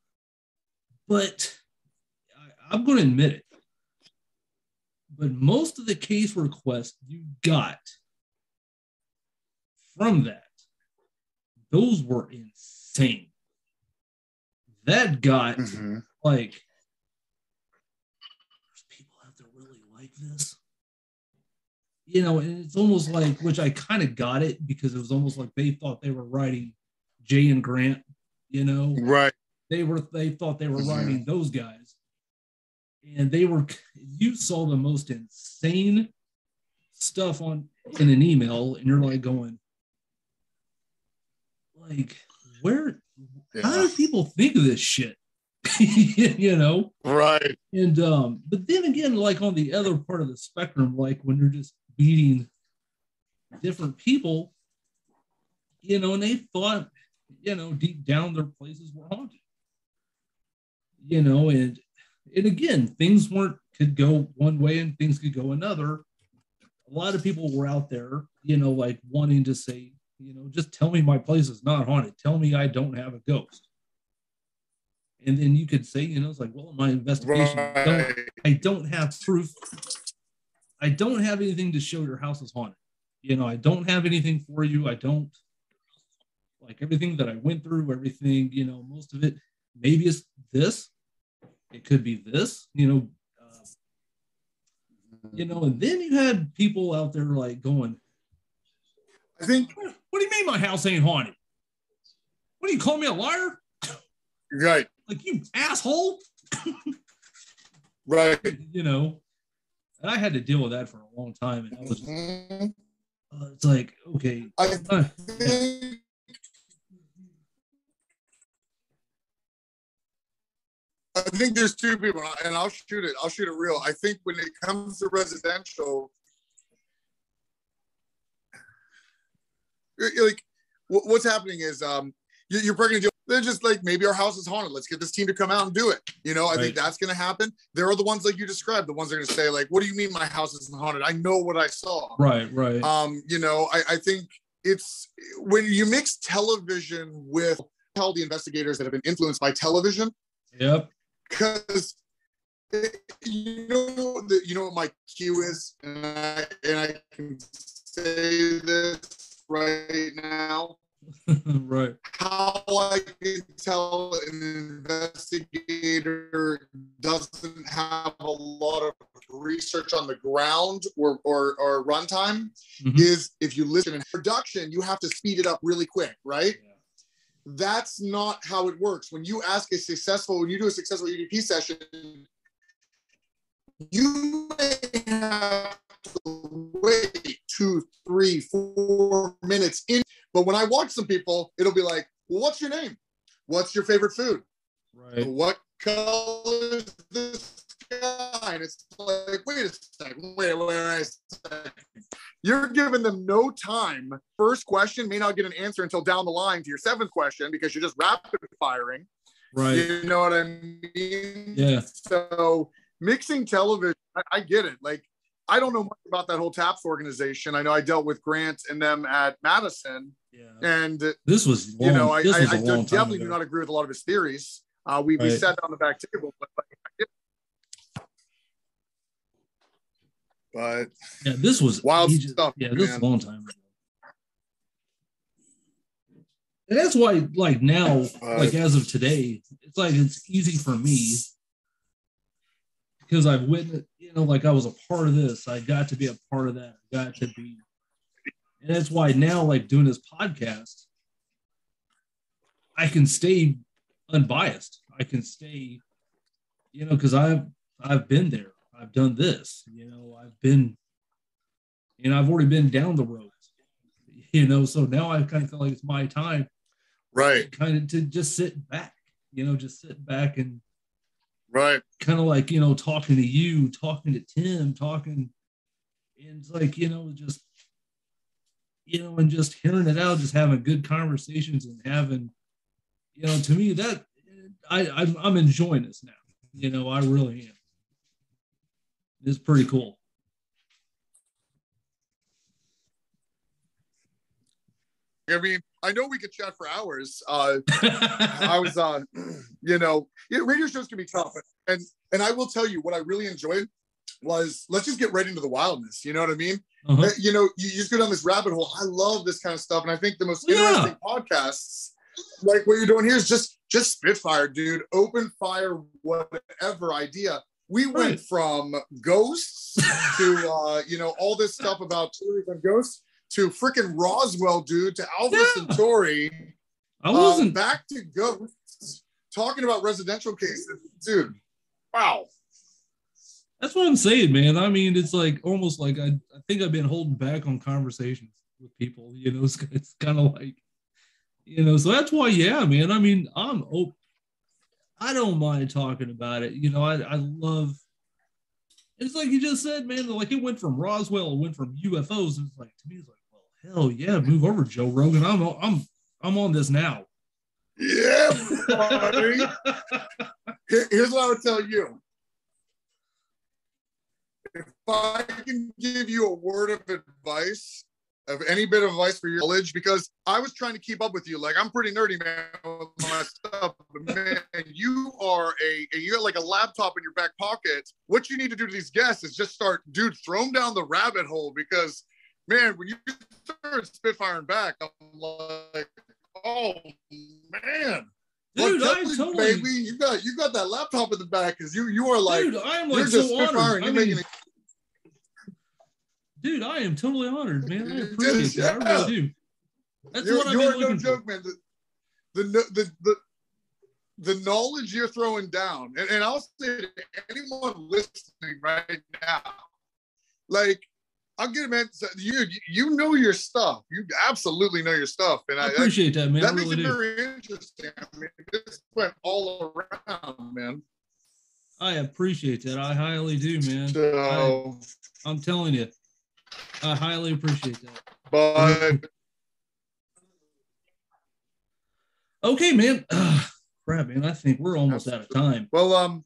but I, I'm going to admit it. But most of the case requests you got from that, those were insane. That got mm-hmm. like this? You know, and it's almost like, which I kind of got it because it was almost like they thought they were writing Jay and Grant, you know? Right. They were, they thought they were mm-hmm. writing those guys. And they were, you saw the most insane stuff on in an email, and you're like going, like, where, yeah. how do people think of this shit? you know right and um but then again like on the other part of the spectrum like when you're just beating different people you know and they thought you know deep down their places were haunted you know, and and again, things weren't could go one way and things could go another. A lot of people were out there, you know, like wanting to say, you know, just tell me my place is not haunted. Tell me I don't have a ghost. And then you could say, you know, it's like, well, my investigation, I, don't, I don't have proof. I don't have anything to show your house is haunted. You know, I don't have anything for you. I don't like everything that I went through, everything, you know, most of it. Maybe it's this, it could be this, you know, you know, and then you had people out there like going, I think, what, what do you mean my house ain't haunted? What do you call me a liar? Right. Like you asshole. right. You know, and I had to deal with that for a long time. And I was, mm-hmm. uh, it's like, okay. I uh, think, I think there's two people, and I'll shoot it. I'll shoot it real. I think when it comes to residential, like what's happening is um you're breaking deal. They're just like maybe our house is haunted. Let's get this team to come out and do it. You know, I right. think that's going to happen. There are the ones like you described, the ones that are going to say like, "What do you mean my house isn't haunted? I know what I saw." Right, right. Um, you know, I, I think it's when you mix television with tell the investigators that have been influenced by television. Yep because you know the, you know what my cue is, and I, and I can say this right now. right. How I can tell an investigator doesn't have a lot of research on the ground or or, or runtime mm-hmm. is if you listen in production, you have to speed it up really quick, right? Yeah that's not how it works. When you ask a successful, when you do a successful EVP session, you may have to wait two, three, four minutes in. But when I watch some people, it'll be like, well, what's your name? What's your favorite food? Right. What color is this guy? And it's like, wait a second, wait, wait, a second. You're giving them no time. First question may not get an answer until down the line to your seventh question because you're just rapid firing. Right. You know what I mean? Yeah. So mixing television, I, I get it. Like, I don't know much about that whole TAPS organization. I know I dealt with Grant and them at Madison. Yeah. And this was, long, you know, I, I, I definitely do not agree with a lot of his theories. Uh, we, right. we sat on the back table, but like, But yeah, this was wild just, stuff. Yeah, this was a long time ago. And that's why, like now, uh, like as of today, it's like it's easy for me because I've witnessed, you know, like I was a part of this. I got to be a part of that. I got to be, and that's why now, like doing this podcast, I can stay unbiased. I can stay, you know, because I've I've been there. I've done this, you know, I've been, and I've already been down the road, you know, so now I kind of feel like it's my time, right? Kind of to just sit back, you know, just sit back and, right, kind of like you know, talking to you, talking to Tim, talking, and it's like you know, just, you know, and just hearing it out, just having good conversations and having, you know, to me that I I'm, I'm enjoying this now, you know, I really am. It's pretty cool. I mean, I know we could chat for hours. Uh, I was on, uh, you know, radio shows can be tough, and and I will tell you what I really enjoyed was let's just get right into the wildness. You know what I mean? Uh-huh. Uh, you know, you, you, just go down this rabbit hole. I love this kind of stuff, and I think the most interesting yeah. podcasts, like what you're doing here, is just just spitfire, dude. Open fire, whatever idea we went from ghosts to uh, you know all this stuff about and ghosts to freaking Roswell, dude, to Alpha yeah. Centauri. I wasn't um, back to ghosts, talking about residential cases, dude. Wow. That's what I'm saying, man. I mean, it's like almost like I, I think I've been holding back on conversations with people. You know, it's, it's kind of like, you know, so that's why, yeah, man. I mean, I'm open. I don't mind talking about it. You know, I, I love it's like you just said, man, like it went from Roswell, it went from UFOs. It's like to me, it's like, well, hell yeah, move over, Joe Rogan. I'm I'm I'm on this now. Yeah. Here- Here's what I would tell you. If I can give you a word of advice, of any bit of advice for your college, because I was trying to keep up with you. Like I'm pretty nerdy, man, with my stuff. But man, you are a, you got like a laptop in your back pocket. What you need to do to these guests is just start, dude, throw them down the rabbit hole because man, when you start spitfiring back, I'm like, oh man. Dude, I totally, baby, you got you got that laptop in the back because you you are like dude, I am you're like just so honored. I mean. Dude, I am totally honored, man. I appreciate that. I really do. That's You're, what I've been no joke, for. man. The, the the the the knowledge you're throwing down, and, and I'll say to anyone listening right now, like I'll get it, man. so You you know your stuff. You absolutely know your stuff, and I I, appreciate that, man. that I makes really it do. very interesting. I mean, this went all around, man. I appreciate that. I highly do, man. So, I'm telling you, I highly appreciate that. Bye. Okay, man. Crap, man. I think we're almost out of time. well, um,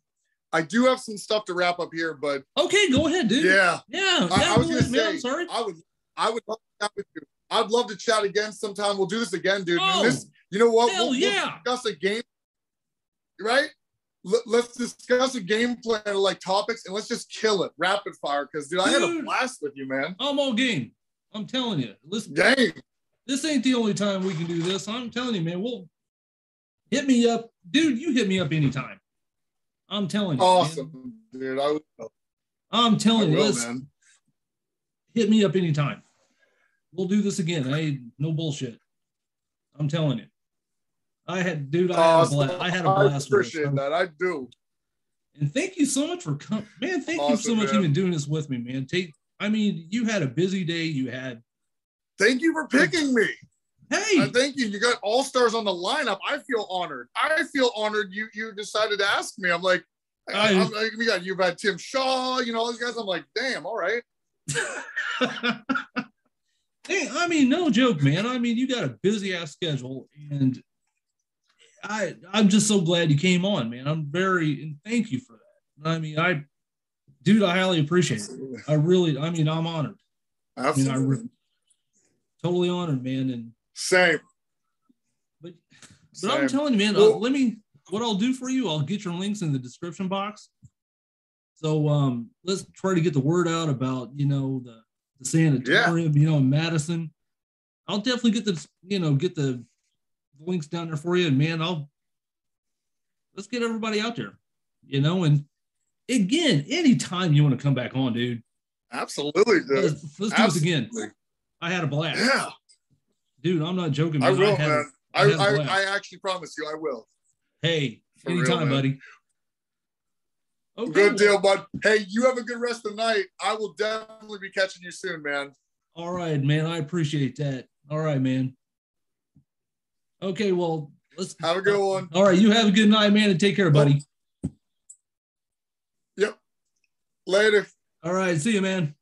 I do have some stuff to wrap up here, but Okay, go ahead, dude. yeah. yeah. I, yeah, I was go man. say, I'm sorry. I would, I would love to chat with you. I'd love to chat again sometime. We'll do this again, dude. And Oh, this, you know what? hell we'll, yeah. we'll discuss a game, right? Let, let's discuss a game plan like topics, and let's just kill it rapid fire. Because dude, I had a blast with you, man. I'm all game. I'm telling you. Listen, Game. this ain't the only time we can do this. I'm telling you, man. We'll hit me up, dude. You hit me up anytime. I'm telling you. man. Awesome, dude. I will. I'm telling you. will, man. hit me up anytime. We'll do this again. Hey, no bullshit. I'm telling you. I had, dude. I had a blast. I had a blast. I appreciate that. I do. And thank you so much for coming, man. Thank you so much man. even doing this with me, man. Take, I mean, you had a busy day. You had, Thank you for picking me. hey, I thank you. You got all stars on the lineup. I feel honored. I feel honored. You you decided to ask me. I'm like, I, I- am like, we got you've had Tim Shaw. You know all these guys. I'm like, damn. All right. hey, I mean, no joke, man. I mean, you got a busy ass schedule, and I, I'm just so glad you came on, man. I'm very, and thank you for that. I mean, I, dude, I highly appreciate it. I really, I mean, I'm honored. I mean, I Absolutely. re- totally honored, man. And Same. but But I'm telling you, man, uh, let me what I'll do for you, I'll get your links in the description box. So um let's try to get the word out about you know the the sanatorium, you know, in Madison. I'll definitely get the you know get the links down there for you, and man, I'll let's get everybody out there, you know, and again, anytime you want to come back on, dude, Absolutely, dude. let's, let's do this again. I had a blast, Yeah, dude. I'm not joking, I man. will, had, man. I I, I. I actually promise you, I will. Hey, For anytime, man. buddy. Okay, Good deal, bud. Hey, you have a good rest of the night. I will definitely be catching you soon, man. All right, man. I appreciate that. All right, man. Okay, well, let's Have a good uh, one. All right, you have a good night, man, and take care, buddy. Yep. Later. All right, see you, man.